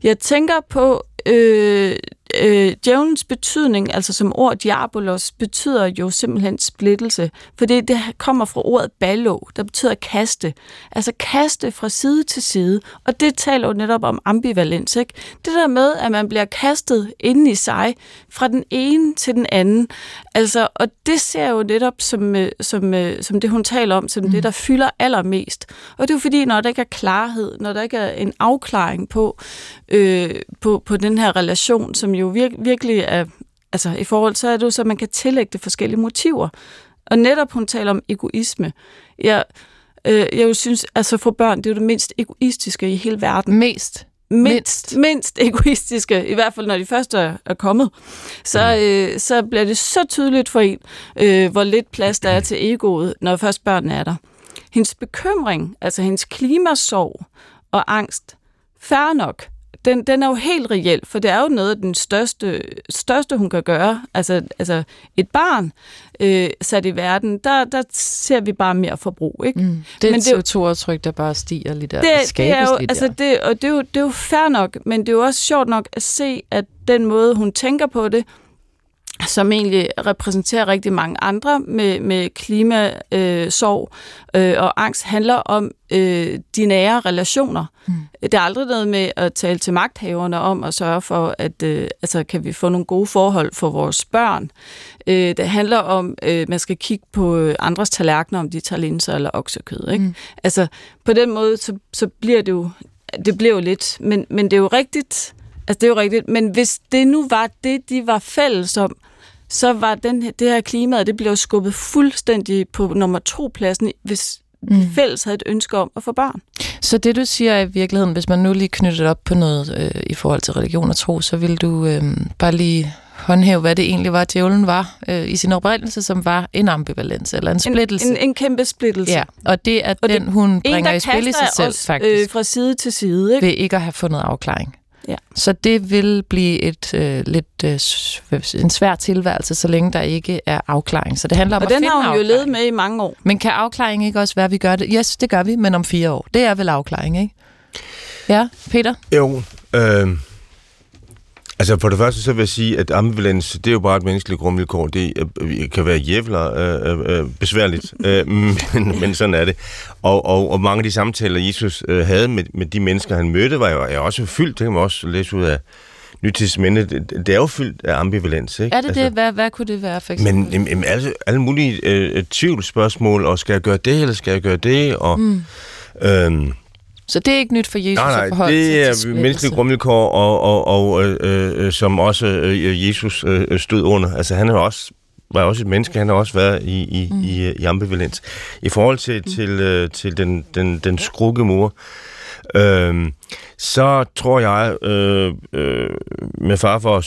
Jeg tænker på øh, øh, djævelens betydning, altså som ord diabolos, betyder jo simpelthen splittelse, for det, det kommer fra ordet ballo, der betyder kaste. Altså kaste fra side til side, og det taler jo netop om ambivalens. Ikke? Det der med, at man bliver kastet inden i sig, fra den ene til den anden, altså, og det ser jo netop som, øh, som, øh, som det, hun taler om, som mm. det, der fylder allermest. Og det er jo fordi, når der ikke er klarhed, når der ikke er en afklaring på, øh, på, på den her relation, som jo vir- virkelig er, altså i forhold, så er det jo så, at man kan tillægge det forskellige motiver. Og netop hun taler om egoisme. Jeg, øh, jeg jo synes, altså for børn, det er jo det mindst egoistiske i hele verden. Mest? Mindst, mindst egoistiske, i hvert fald når de første er, er kommet, så, øh, så bliver det så tydeligt for en, øh, hvor lidt plads der er til egoet, når først børnene er der. Hendes bekymring, altså hendes klimasorg og angst, færre nok, den, den er jo helt reel, for det er jo noget af den største, største hun kan gøre. Altså, altså et barn øh, sat i verden, der, der ser vi bare mere forbrug. Ikke? Mm. Det er et CO2-aftryk, der bare stiger lidt der. Det, det er jo, altså det, og det er, jo, det er jo fair nok, men det er jo også sjovt nok at se, at den måde, hun tænker på det, som egentlig repræsenterer rigtig mange andre med, med klimasorg øh, øh, og angst, handler om øh, de nære relationer. Mm. Det er aldrig noget med at tale til magthaverne om at sørge for, at øh, altså, kan vi få nogle gode forhold for vores børn. Øh, det handler om, øh, man skal kigge på andres tallerkener, om de tager linser eller oksekød. Ikke? Mm. Altså, på den måde, så, så bliver det jo, det bliver jo lidt, men, men det er jo rigtigt, Altså, det er jo rigtigt. Men hvis det nu var det, de var fælles om, så var den, det her klima, det blev skubbet fuldstændig på nummer to pladsen, hvis mm. fælles havde et ønske om at få børn. Så det, du siger i virkeligheden, hvis man nu lige knytter op på noget øh, i forhold til religion og tro, så vil du øh, bare lige håndhæve, hvad det egentlig var, djævlen var øh, i sin oprindelse, som var en ambivalens eller en splittelse. En, en, en kæmpe splittelse. Ja, og det er og den, det, hun bringer i spil i sig selv, os, faktisk. Øh, fra side til side. Ikke? Ved ikke at have fundet afklaring. Ja. Så det vil blive et øh, lidt øh, en svær tilværelse, så længe der ikke er afklaring. Så det handler om og at den finde har hun jo levet med i mange år. Men kan afklaring ikke også være, at vi gør det? Yes, det gør vi, men om fire år. Det er vel afklaring, ikke? Ja, Peter? Jo, øh, Altså for det første så vil jeg sige, at ambivalens, det er jo bare et menneskeligt grundvilkår. Det øh, kan være jævler øh, øh, besværligt, øh, men, men sådan er det. Og, og, og mange af de samtaler, Jesus øh, havde med, med de mennesker, han mødte, var jo er også fyldt, det kan man også læse ud af Nytestamentet, det, det er jo fyldt af ambivalens. Ikke? Er det altså, det? Hvad, hvad kunne det være, for eksempel? Men jamen, alle, alle mulige øh, tvivlsspørgsmål, og skal jeg gøre det, eller skal jeg gøre det? Og, mm. øhm, så det er ikke nyt for Jesus nej, nej, at forholde det er menneskelige grundvilkår, og, og, og øh, øh, som også øh, Jesus øh, stod under. Altså han er også var også et menneske, han har også været i, i, mm. i, i ambivalens. I forhold til, mm. til, øh, til den, den, den skrukke mor, øh, så tror jeg, øh, øh, med far for at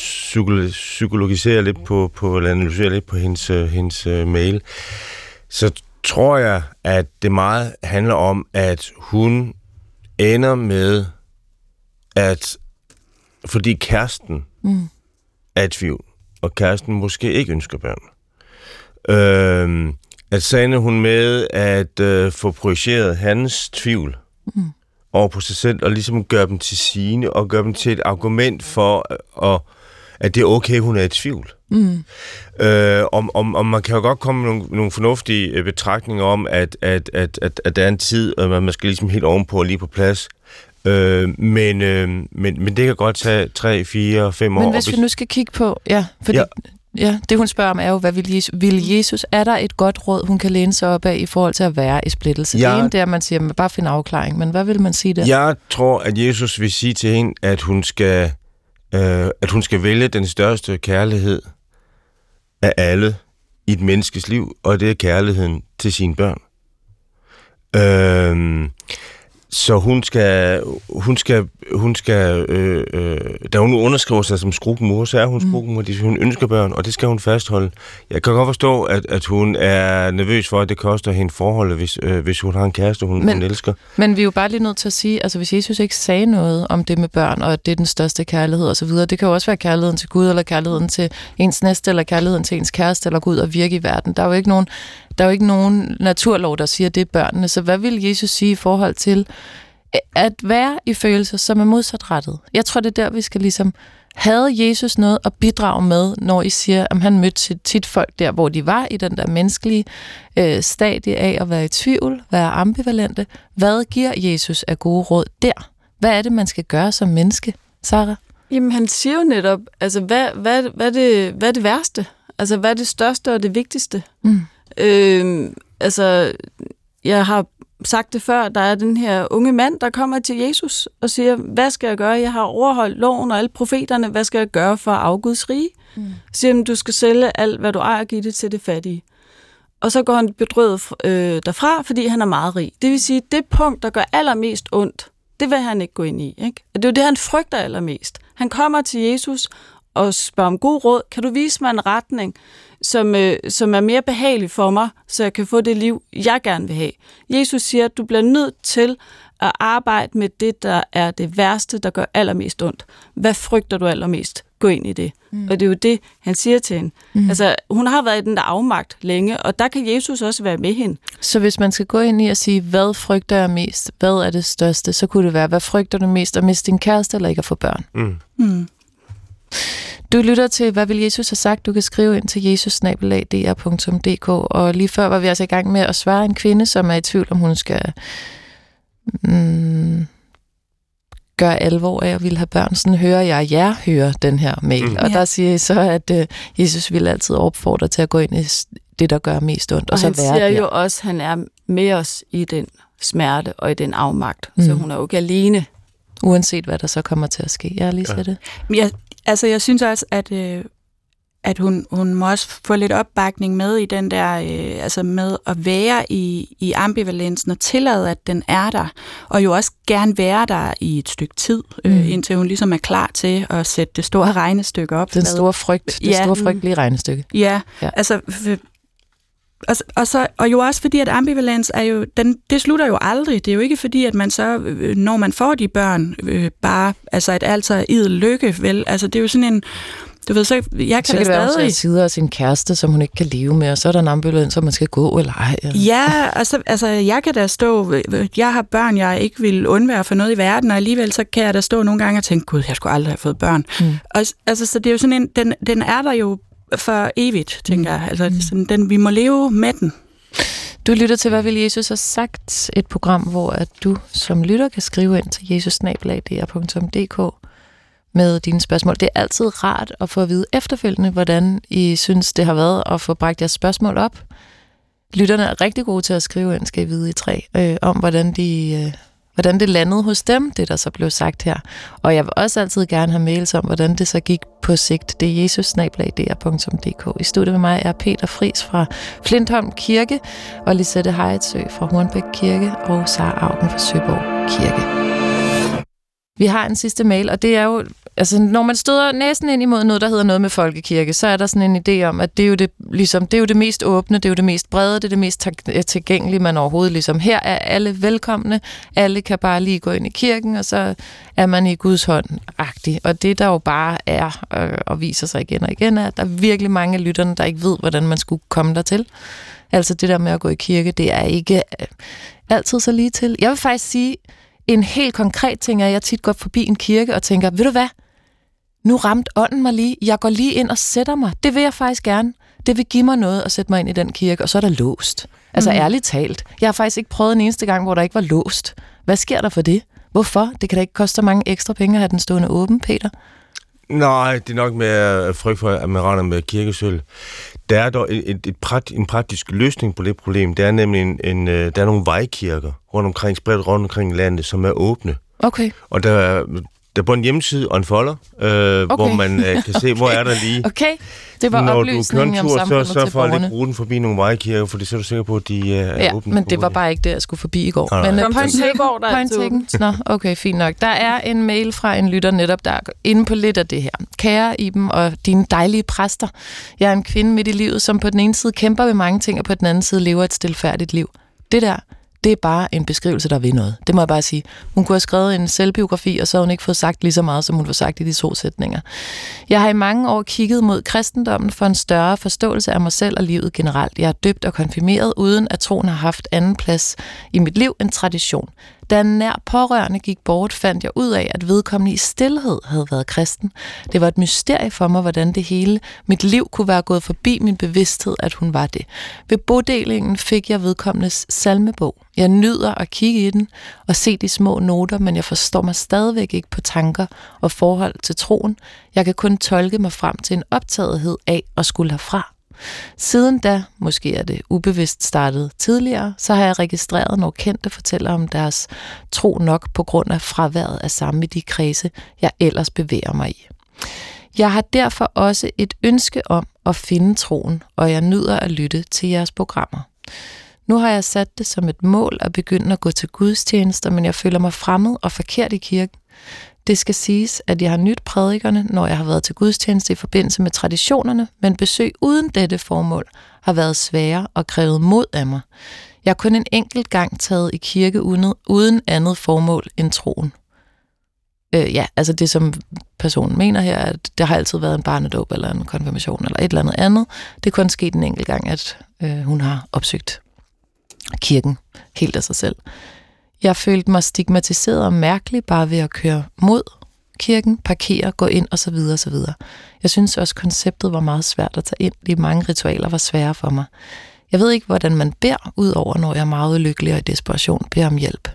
psykologisere lidt på, på eller analysere lidt på hendes, øh, hendes øh, mail, så tror jeg, at det meget handler om, at hun ender med, at fordi kæresten mm. er i tvivl, og kæresten måske ikke ønsker børn, øh, at så ender hun med at øh, få projiceret hans tvivl mm. over på sig selv, og ligesom gøre dem til sine, og gøre dem til et argument for, øh, at, at det er okay, hun er i tvivl. Mm. Øh, om, om, om man kan jo godt komme med nogle, nogle fornuftige øh, betragtninger om, at, at, at, at, at der er en tid, og man skal ligesom helt ovenpå og lige på plads. Øh, men, øh, men, men det kan godt tage 3, 4, 5 år. Men hvis vi nu skal kigge på, ja, fordi ja. Ja, det hun spørger om er jo, hvad vil Jesus, vil Jesus, er der et godt råd, hun kan læne sig op af i forhold til at være i splittelse? Ja. Det ene er, at man siger, man bare finder afklaring, men hvad vil man sige der? Jeg tror, at Jesus vil sige til hende, at hun skal, øh, at hun skal vælge den største kærlighed, af alle i et menneskes liv, og det er kærligheden til sine børn. Øh, så hun skal, hun skal, hun skal øh, øh, da hun underskriver sig som skrukmor, så er hun mm. skrukmor, hun ønsker børn, og det skal hun fastholde. Jeg kan godt forstå, at, at hun er nervøs for, at det koster hende forholdet, hvis, øh, hvis hun har en kæreste, hun, men, hun elsker. Men vi er jo bare lige nødt til at sige, altså hvis Jesus ikke sagde noget om det med børn, og at det er den største kærlighed osv., det kan jo også være kærligheden til Gud, eller kærligheden til ens næste, eller kærligheden til ens kæreste, eller Gud, og virke i verden. Der er jo ikke nogen, der er jo ikke nogen naturlov, der siger, at det er børnene. Så hvad vil Jesus sige i forhold til at være i følelser, som er modsatrettet. Jeg tror, det er der, vi skal ligesom... Havde Jesus noget at bidrage med, når I siger, at han mødte tit folk der, hvor de var i den der menneskelige øh, stadie af at være i tvivl, være ambivalente? Hvad giver Jesus af gode råd der? Hvad er det, man skal gøre som menneske, Sarah? Jamen, han siger jo netop, altså, hvad, hvad, hvad, er det, hvad er det værste? Altså, hvad er det største og det vigtigste? Mm. Øh, altså, jeg har sagt det før, der er den her unge mand, der kommer til Jesus og siger, hvad skal jeg gøre? Jeg har overholdt loven og alle profeterne. Hvad skal jeg gøre for at afguds rige? Mm. Siger du skal sælge alt, hvad du ejer og give det til det fattige. Og så går han bedrøvet øh, derfra, fordi han er meget rig. Det vil sige, det punkt, der gør allermest ondt, det vil han ikke gå ind i. Ikke? Og det er jo det, han frygter allermest. Han kommer til Jesus og spørger om god råd. Kan du vise mig en retning? Som, øh, som er mere behagelig for mig, så jeg kan få det liv, jeg gerne vil have. Jesus siger, at du bliver nødt til at arbejde med det, der er det værste, der gør allermest ondt. Hvad frygter du allermest? Gå ind i det. Mm. Og det er jo det, han siger til hende. Mm. Altså, hun har været i den der afmagt længe, og der kan Jesus også være med hende. Så hvis man skal gå ind i og sige, hvad frygter jeg mest? Hvad er det største? Så kunne det være, hvad frygter du mest? At miste din kæreste eller ikke at få børn? Mm. Mm. Du lytter til, hvad vil Jesus have sagt? Du kan skrive ind til jesusnabelag.dr.dk og lige før var vi altså i gang med at svare en kvinde, som er i tvivl, om hun skal mm, gøre alvor af at ville have børn. Sådan hører jeg jer høre den her mail. Mm. Og der siger I så, at uh, Jesus vil altid opfordre til at gå ind i det, der gør mest ondt. Og, og så han være siger der. jo også, at han er med os i den smerte og i den afmagt. Mm. Så hun er jo ikke alene. Uanset hvad der så kommer til at ske. Jeg lige ja. det. Jeg, Altså, jeg synes også, at, øh, at hun, hun må også få lidt opbakning med i den der, øh, altså med at være i, i ambivalensen og tillade, at den er der, og jo også gerne være der i et stykke tid, øh, mm. indtil hun ligesom er klar til at sætte det store regnestykke op. Den store frygt, det ja, store frygtelige regnestykke. Ja, ja. altså og, og, så, og jo også fordi, at ambivalens er jo, den, det slutter jo aldrig. Det er jo ikke fordi, at man så, øh, når man får de børn, øh, bare, altså at alt er idel lykke, vel? Altså det er jo sådan en, Du ved, så jeg kan så kan det være, stadig... sidder af sin kæreste, som hun ikke kan leve med, og så er der en ambulans, så man skal gå eller ej. Eller... Ja, altså, altså jeg kan da stå, jeg har børn, jeg ikke vil undvære for noget i verden, og alligevel så kan jeg da stå nogle gange og tænke, gud, jeg skulle aldrig have fået børn. Mm. Og, altså, så det er jo sådan en, den, den er der jo for evigt, tænker jeg. Altså, mm. sådan, den, vi må leve med den. Du lytter til, hvad vil Jesus have sagt? Et program, hvor at du som lytter kan skrive ind til jesusnablag.dr.dk med dine spørgsmål. Det er altid rart at få at vide efterfølgende, hvordan I synes, det har været at få bragt jeres spørgsmål op. Lytterne er rigtig gode til at skrive ind, skal I vide i tre, øh, om hvordan, de, øh, hvordan det landede hos dem, det der så blev sagt her. Og jeg vil også altid gerne have mails om, hvordan det så gik på sigt. Det er jesusnablag.dr.dk. I studiet med mig er Peter Fris fra Flintholm Kirke, og Lisette Heitsø fra Hornbæk Kirke, og Sara Augen fra Søborg Kirke. Vi har en sidste mail, og det er jo, altså når man støder næsten ind imod noget, der hedder noget med folkekirke, så er der sådan en idé om, at det er jo det, ligesom, det, er jo det mest åbne, det er jo det mest brede, det er det mest øh, tilgængelige, man overhovedet ligesom. Her er alle velkomne, alle kan bare lige gå ind i kirken, og så er man i Guds hånd-agtig. Og det der jo bare er, øh, og viser sig igen og igen, er, at der er virkelig mange af lytterne, der ikke ved, hvordan man skulle komme dertil. Altså det der med at gå i kirke, det er ikke øh, altid så lige til. Jeg vil faktisk sige, en helt konkret ting er, at jeg tit går forbi en kirke og tænker, ved du hvad, nu ramte ånden mig lige, jeg går lige ind og sætter mig. Det vil jeg faktisk gerne. Det vil give mig noget at sætte mig ind i den kirke, og så er der låst. Altså mm. ærligt talt. Jeg har faktisk ikke prøvet en eneste gang, hvor der ikke var låst. Hvad sker der for det? Hvorfor? Det kan da ikke koste så mange ekstra penge at have den stående åben, Peter. Nej, det er nok med frygt for, at man render med kirkesøl. Der er dog et, et, prat, en praktisk løsning på det problem. Der er nemlig en, en, øh, der er nogle vejkirker rundt omkring, spredt rundt omkring landet, som er åbne. Okay. Og der er, der er både en hjemmeside og en folder, øh, okay. hvor man øh, kan se, hvor er der lige. Okay, det var Når oplysningen du om samfundet så, så til for at ikke bruge den forbi nogle vejkirker, for det så er du sikker på, at de øh, er Ja, åbne. men på det var bare ikke det, jeg skulle forbi i går. Nej, nej. Men, uh, point er point taken. Nå, okay, fint nok. Der er en mail fra en lytter netop, der er inde på lidt af det her. Kære Iben og dine dejlige præster. Jeg er en kvinde midt i livet, som på den ene side kæmper ved mange ting, og på den anden side lever et stilfærdigt liv. Det der, det er bare en beskrivelse, der ved noget. Det må jeg bare sige. Hun kunne have skrevet en selvbiografi, og så har hun ikke fået sagt lige så meget, som hun får sagt i de to sætninger. Jeg har i mange år kigget mod kristendommen for en større forståelse af mig selv og livet generelt. Jeg er døbt og konfirmeret, uden at troen har haft anden plads i mit liv end tradition. Da en nær pårørende gik bort, fandt jeg ud af, at vedkommende i stillhed havde været kristen. Det var et mysterie for mig, hvordan det hele mit liv kunne være gået forbi min bevidsthed, at hun var det. Ved bodelingen fik jeg vedkommendes salmebog. Jeg nyder at kigge i den og se de små noter, men jeg forstår mig stadigvæk ikke på tanker og forhold til troen. Jeg kan kun tolke mig frem til en optagethed af at skulle herfra. Siden da, måske er det ubevidst startet tidligere, så har jeg registreret, når kendte fortæller om deres tro nok på grund af fraværet af samme i de kredse, jeg ellers bevæger mig i. Jeg har derfor også et ønske om at finde troen, og jeg nyder at lytte til jeres programmer. Nu har jeg sat det som et mål at begynde at gå til gudstjenester, men jeg føler mig fremmed og forkert i kirken. Det skal siges, at jeg har nyt prædikerne, når jeg har været til gudstjeneste i forbindelse med traditionerne, men besøg uden dette formål har været svære og krævet mod af mig. Jeg har kun en enkelt gang taget i kirke uden, andet formål end troen. Øh, ja, altså det som personen mener her, at der har altid været en barnedåb eller en konfirmation eller et eller andet andet. Det er kun sket en enkelt gang, at øh, hun har opsøgt kirken helt af sig selv. Jeg følte mig stigmatiseret og mærkelig bare ved at køre mod kirken, parkere, gå ind osv. osv. Jeg synes også, konceptet var meget svært at tage ind. De mange ritualer var svære for mig. Jeg ved ikke, hvordan man beder, ud over når jeg er meget ulykkelig og i desperation beder om hjælp.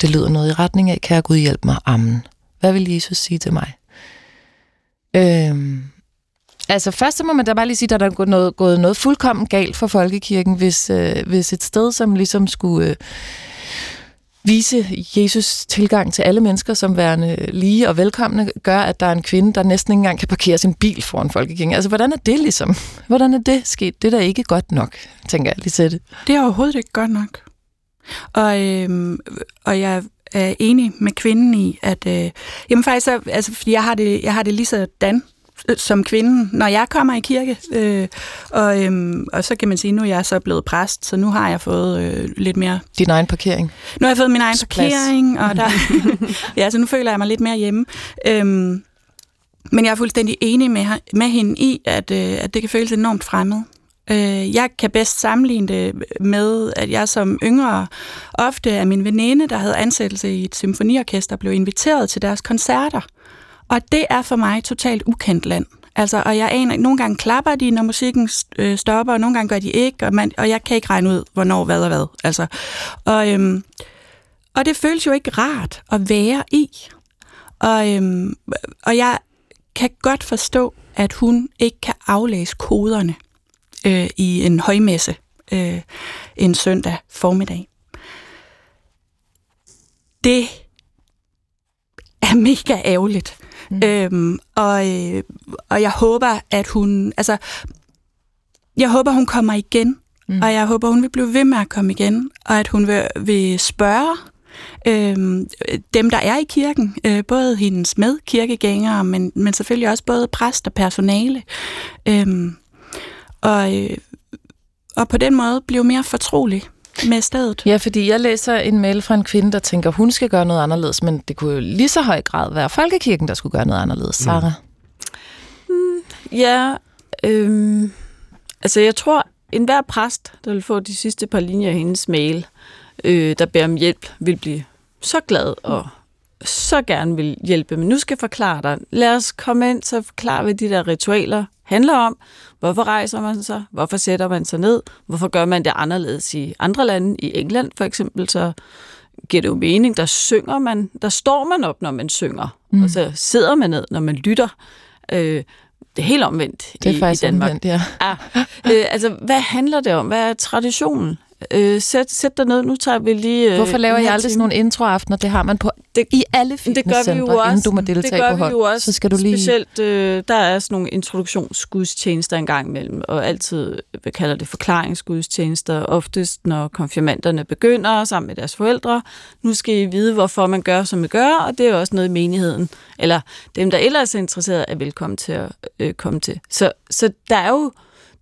Det lyder noget i retning af, kan jeg Gud hjælpe mig? Amen. Hvad vil Jesus sige til mig? Øhm, altså først så må man da bare lige sige, at der er gået noget, gået noget fuldkommen galt for folkekirken, hvis, øh, hvis et sted, som ligesom skulle... Øh, vise Jesus tilgang til alle mennesker som værende lige og velkomne, gør, at der er en kvinde, der næsten ikke engang kan parkere sin bil foran folkekirken. Altså, hvordan er det ligesom? Hvordan er det sket? Det er da ikke godt nok, tænker jeg lige det. Det er overhovedet ikke godt nok. Og, øhm, og jeg er enig med kvinden i, at øh, jamen faktisk, altså, fordi jeg har det, jeg har det lige sådan som kvinde, når jeg kommer i kirke. Øh, og, øhm, og så kan man sige, nu er jeg så blevet præst, så nu har jeg fået øh, lidt mere... Din egen parkering. Nu har jeg fået min egen Plads. parkering, og der, ja, så nu føler jeg mig lidt mere hjemme. Øhm, men jeg er fuldstændig enig med, med hende i, at, øh, at det kan føles enormt fremmed. Øh, jeg kan bedst sammenligne det med, at jeg som yngre ofte af min veninde, der havde ansættelse i et symfoniorkester, blev inviteret til deres koncerter. Og det er for mig totalt ukendt land. Altså, og jeg aner, nogle gange klapper de, når musikken øh, stopper, og nogle gange gør de ikke, og, man, og jeg kan ikke regne ud, hvornår, hvad og hvad. Altså, og, øhm, og det føles jo ikke rart at være i. Og, øhm, og jeg kan godt forstå, at hun ikke kan aflæse koderne øh, i en højmesse øh, en søndag formiddag. Det er mega ærgerligt. Mm. Øhm, og, øh, og jeg håber, at hun... Altså, jeg håber, hun kommer igen. Mm. Og jeg håber, hun vil blive ved med at komme igen. Og at hun vil, vil spørge øh, dem, der er i kirken, øh, både hendes medkirkegængere, men, men selvfølgelig også både præst og personale. Øh, og, øh, og på den måde blive mere fortrolig med stedet. Ja, fordi jeg læser en mail fra en kvinde, der tænker, hun skal gøre noget anderledes, men det kunne jo lige så høj grad være Folkekirken, der skulle gøre noget anderledes. Mm. Mm, ja, øh, altså jeg tror, enhver præst, der vil få de sidste par linjer af hendes mail, øh, der beder om hjælp, vil blive så glad og så gerne vil hjælpe. Men nu skal jeg forklare dig. Lad os komme ind, så forklare, hvad de der ritualer handler om. Hvorfor rejser man sig? Hvorfor sætter man sig ned? Hvorfor gør man det anderledes i andre lande? I England for eksempel, så giver det jo mening. Der synger man, der står man op, når man synger. Mm. Og så sidder man ned, når man lytter. Øh, det er helt omvendt det er i, faktisk i Danmark. Omvendt, ja. ja. Øh, altså, hvad handler det om? Hvad er traditionen? Øh, sæt, sæt dig ned, nu tager vi lige... Øh, Hvorfor laver jeg aldrig sådan nogle introaftener? Det har man på det, i alle fitnesscentre, inden du må deltage det gør på hold. Vi jo også. Så skal du lige... Specielt, øh, der er sådan nogle introduktionsgudstjenester engang imellem, og altid, vi kalder det forklaringsgudstjenester, oftest når konfirmanderne begynder sammen med deres forældre. Nu skal I vide, hvorfor man gør, som man gør, og det er også noget i menigheden, eller dem, der ellers er interesseret, er velkommen til at øh, komme til. Så, så der er jo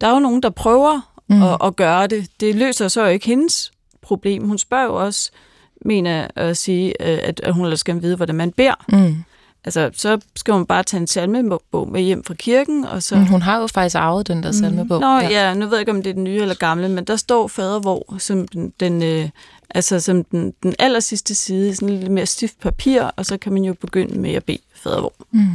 der er jo nogen, der prøver mm. at, at gøre det. Det løser så ikke hendes problem. Hun spørger jo også, mener at sige, øh, at, at hun skal vide, hvordan man beder. Mm. Altså, så skal hun bare tage en salmebog med hjem fra kirken, og så... Mm, hun har jo faktisk arvet den der mm. salmebog. Nå ja. ja, nu ved jeg ikke, om det er den nye eller gamle, men der står fadervor som den, den, øh, altså som den, den aller sidste side, sådan lidt mere stift papir, og så kan man jo begynde med at bede fadervor. Mm.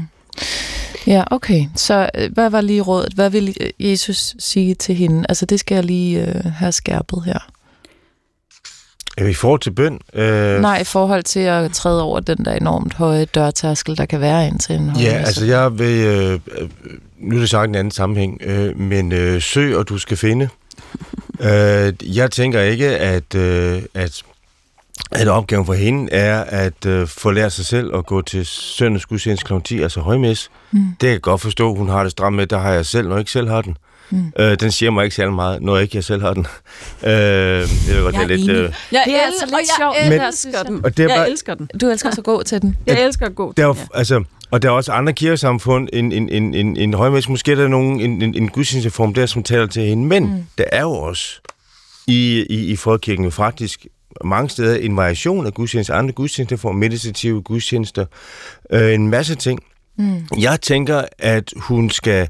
Ja, okay. Så øh, hvad var lige rådet? Hvad vil Jesus sige til hende? Altså, det skal jeg lige øh, have skærpet her. I forhold til bøn? Øh... Nej, i forhold til at træde over den der enormt høje dørtærskel, der kan være ind til en Ja, altså jeg vil... Øh, nu er det sagt en anden sammenhæng, øh, men øh, søg, og du skal finde. øh, jeg tænker ikke, at, øh, at at opgaven for hende er at øh, få lært sig selv at gå til søndags gudstjeneste kl. 10, altså højmæs. Mm. Det kan jeg godt forstå, hun har det stramt med, der har jeg selv, når jeg ikke selv har den. Mm. Øh, den siger mig ikke særlig meget, når ikke jeg selv har den. Øh, jeg ved godt, jeg det er lidt... Øh... Jeg det er altså lidt sjovt. Jeg elsker den. Og det er bare, jeg elsker den. Du elsker så gå til den. Jeg elsker at gå til den, ja. altså, og der er også andre kirkesamfund en, en, en, en, en højmæs. Måske er der nogen, en, en, en gudstjenesteform der, som taler til hende. Men mm. der er jo også i, i, i folkekirken jo faktisk mange steder en variation af gudstjenester, andre gudstjenester for meditative gudstjenester, øh, en masse ting. Mm. Jeg tænker, at hun skal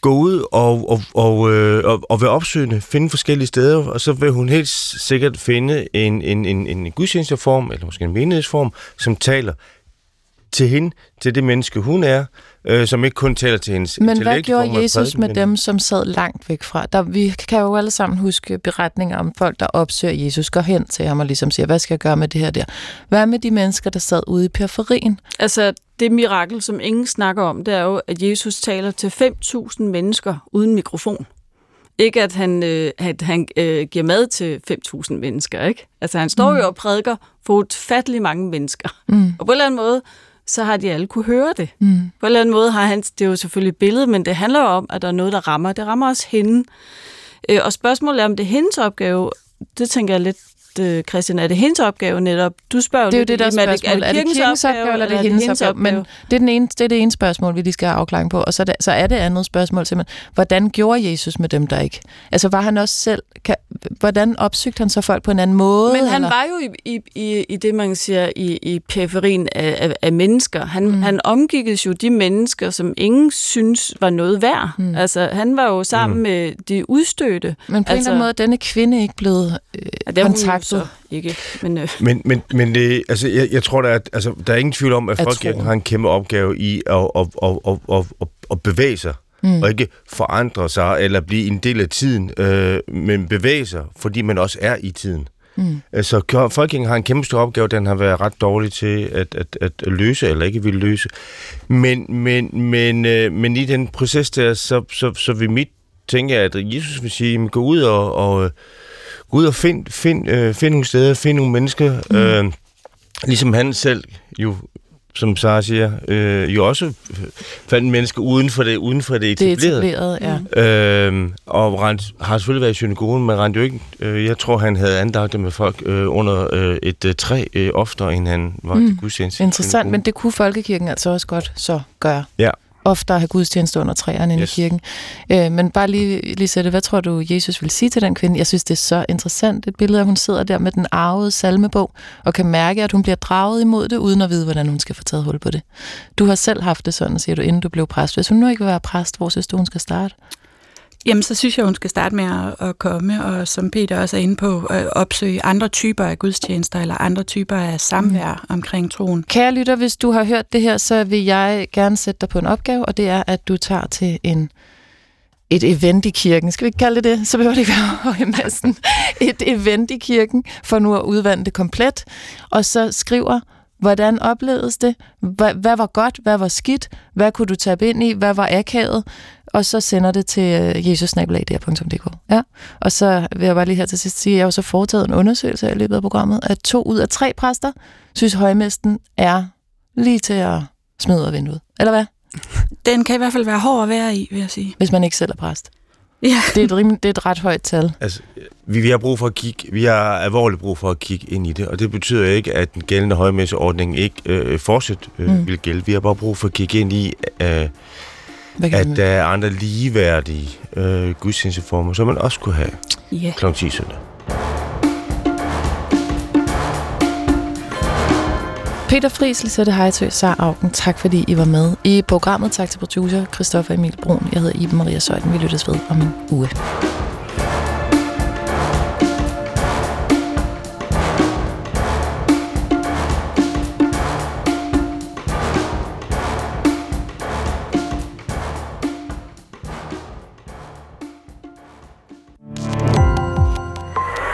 gå ud og, og, og, øh, og, og være opsøgende, finde forskellige steder, og så vil hun helt sikkert finde en, en, en, en gudstjenesteform, eller måske en menighedsform, som taler til hende, til det menneske, hun er, øh, som ikke kun taler til hendes Men hvad gjorde Jesus med dem, som sad langt væk fra? Der, vi kan jo alle sammen huske beretninger om folk, der opsøger Jesus, går hen til ham og ligesom siger, hvad skal jeg gøre med det her der? Hvad med de mennesker, der sad ude i periferien? Altså, det mirakel, som ingen snakker om, det er jo, at Jesus taler til 5.000 mennesker uden mikrofon. Ikke at han, øh, at han øh, giver mad til 5.000 mennesker, ikke? Altså han står mm. jo og prædiker for utfattelig mange mennesker. Mm. Og på en eller anden måde, så har de alle kunne høre det. Mm. På en eller anden måde har han, det er jo selvfølgelig et billede, men det handler jo om, at der er noget, der rammer. Det rammer også hende. Øh, og spørgsmålet er, om det er hendes opgave, det tænker jeg lidt øh, Christian, er det hendes opgave netop? Du spørger Det er jo det, der er lidt, jamen, spørgsmålet. Er det kirkens opgave, eller er det hendes opgave? Men det er, den ene, det er det ene spørgsmål, vi lige skal have afklaring på. Og så, det, så er det andet spørgsmål simpelthen, hvordan gjorde Jesus med dem, der ikke? Altså var han også selv, kan, hvordan opsøgte han så folk på en anden måde? Men han eller? var jo i, i, i det, man siger, i, i periferien af, af, af mennesker. Han, mm. han omgikkes jo de mennesker, som ingen synes var noget værd. Mm. Altså, han var jo sammen mm. med de udstødte. Men på altså, en eller anden måde er denne kvinde ikke blevet øh, ja, det kontaktet. ikke. Men, øh. men, men, men det, altså, jeg, jeg tror, der er, altså, der er ingen tvivl om, at folk har en kæmpe opgave i at, at, at, at, at, at, at bevæge sig. Mm. Og ikke forandre sig eller blive en del af tiden, øh, men bevæge sig, fordi man også er i tiden. Mm. Så folkekirken har en kæmpe stor opgave, den har været ret dårlig til at, at, at løse, eller ikke vil løse. Men, men, men, øh, men i den proces der, så, så, så vil mit tænke, at Jesus vil sige, gå ud og, og, gå ud og find, find, øh, find nogle steder, find nogle mennesker, mm. øh, ligesom han selv jo som Sara siger, øh, jo også fandt mennesker uden for det, uden for det etablerede. Det etablerede, ja. Øh, og rent, har selvfølgelig været i synagogen, men rent jo ikke, øh, jeg tror, han havde andagtet med folk øh, under øh, et øh, træ øh, oftere, end han var mm. gudstjeneste. Interessant, men det kunne folkekirken altså også godt så gøre. Ja oftere have gudstjeneste under træerne yes. i kirken. Øh, men bare lige, Lisette, hvad tror du, Jesus vil sige til den kvinde? Jeg synes, det er så interessant, et billede, at hun sidder der med den arvede salmebog, og kan mærke, at hun bliver draget imod det, uden at vide, hvordan hun skal få taget hul på det. Du har selv haft det sådan, siger du, inden du blev præst. Hvis hun nu ikke vil være præst, hvor synes du, hun skal starte? Jamen, så synes jeg, hun skal starte med at, at komme, og som Peter også er inde på, at opsøge andre typer af gudstjenester, eller andre typer af samvær mm. omkring troen. Kære lytter, hvis du har hørt det her, så vil jeg gerne sætte dig på en opgave, og det er, at du tager til en et event i kirken. Skal vi ikke kalde det det? Så behøver det ikke være i massen. Et event i kirken, for nu at udvande det komplet. Og så skriver, hvordan oplevedes det? Hvad, hvad var godt? Hvad var skidt? Hvad kunne du tabe ind i? Hvad var akavet? Og så sender det til øh, jesusnabelag.dk. Ja. Og så vil jeg bare lige her til sidst sige, at jeg har så foretaget en undersøgelse i løbet af programmet, at to ud af tre præster synes, højmesten er lige til at smide ud af vinduet. Eller hvad? Den kan i hvert fald være hård at være i, vil jeg sige. Hvis man ikke selv er præst. Ja. Det er et, rim, det er et ret højt tal. Altså, vi, vi har brug for at kigge, vi har alvorligt brug for at kigge ind i det, og det betyder ikke, at den gældende højmesseordning ikke øh, fortsat øh, mm. vil gælde. Vi har bare brug for at kigge ind i, øh, at der er andre ligeværdige øh, gudstjenesteformer, som man også kunne have yeah. kl. 10 søndag. Peter Friis, Lisette Hejtø, Sara Augen, tak fordi I var med i programmet. Tak til producer Christoffer Emil Brun. Jeg hedder Iben Maria Søjden. Vi lyttes ved om en uge.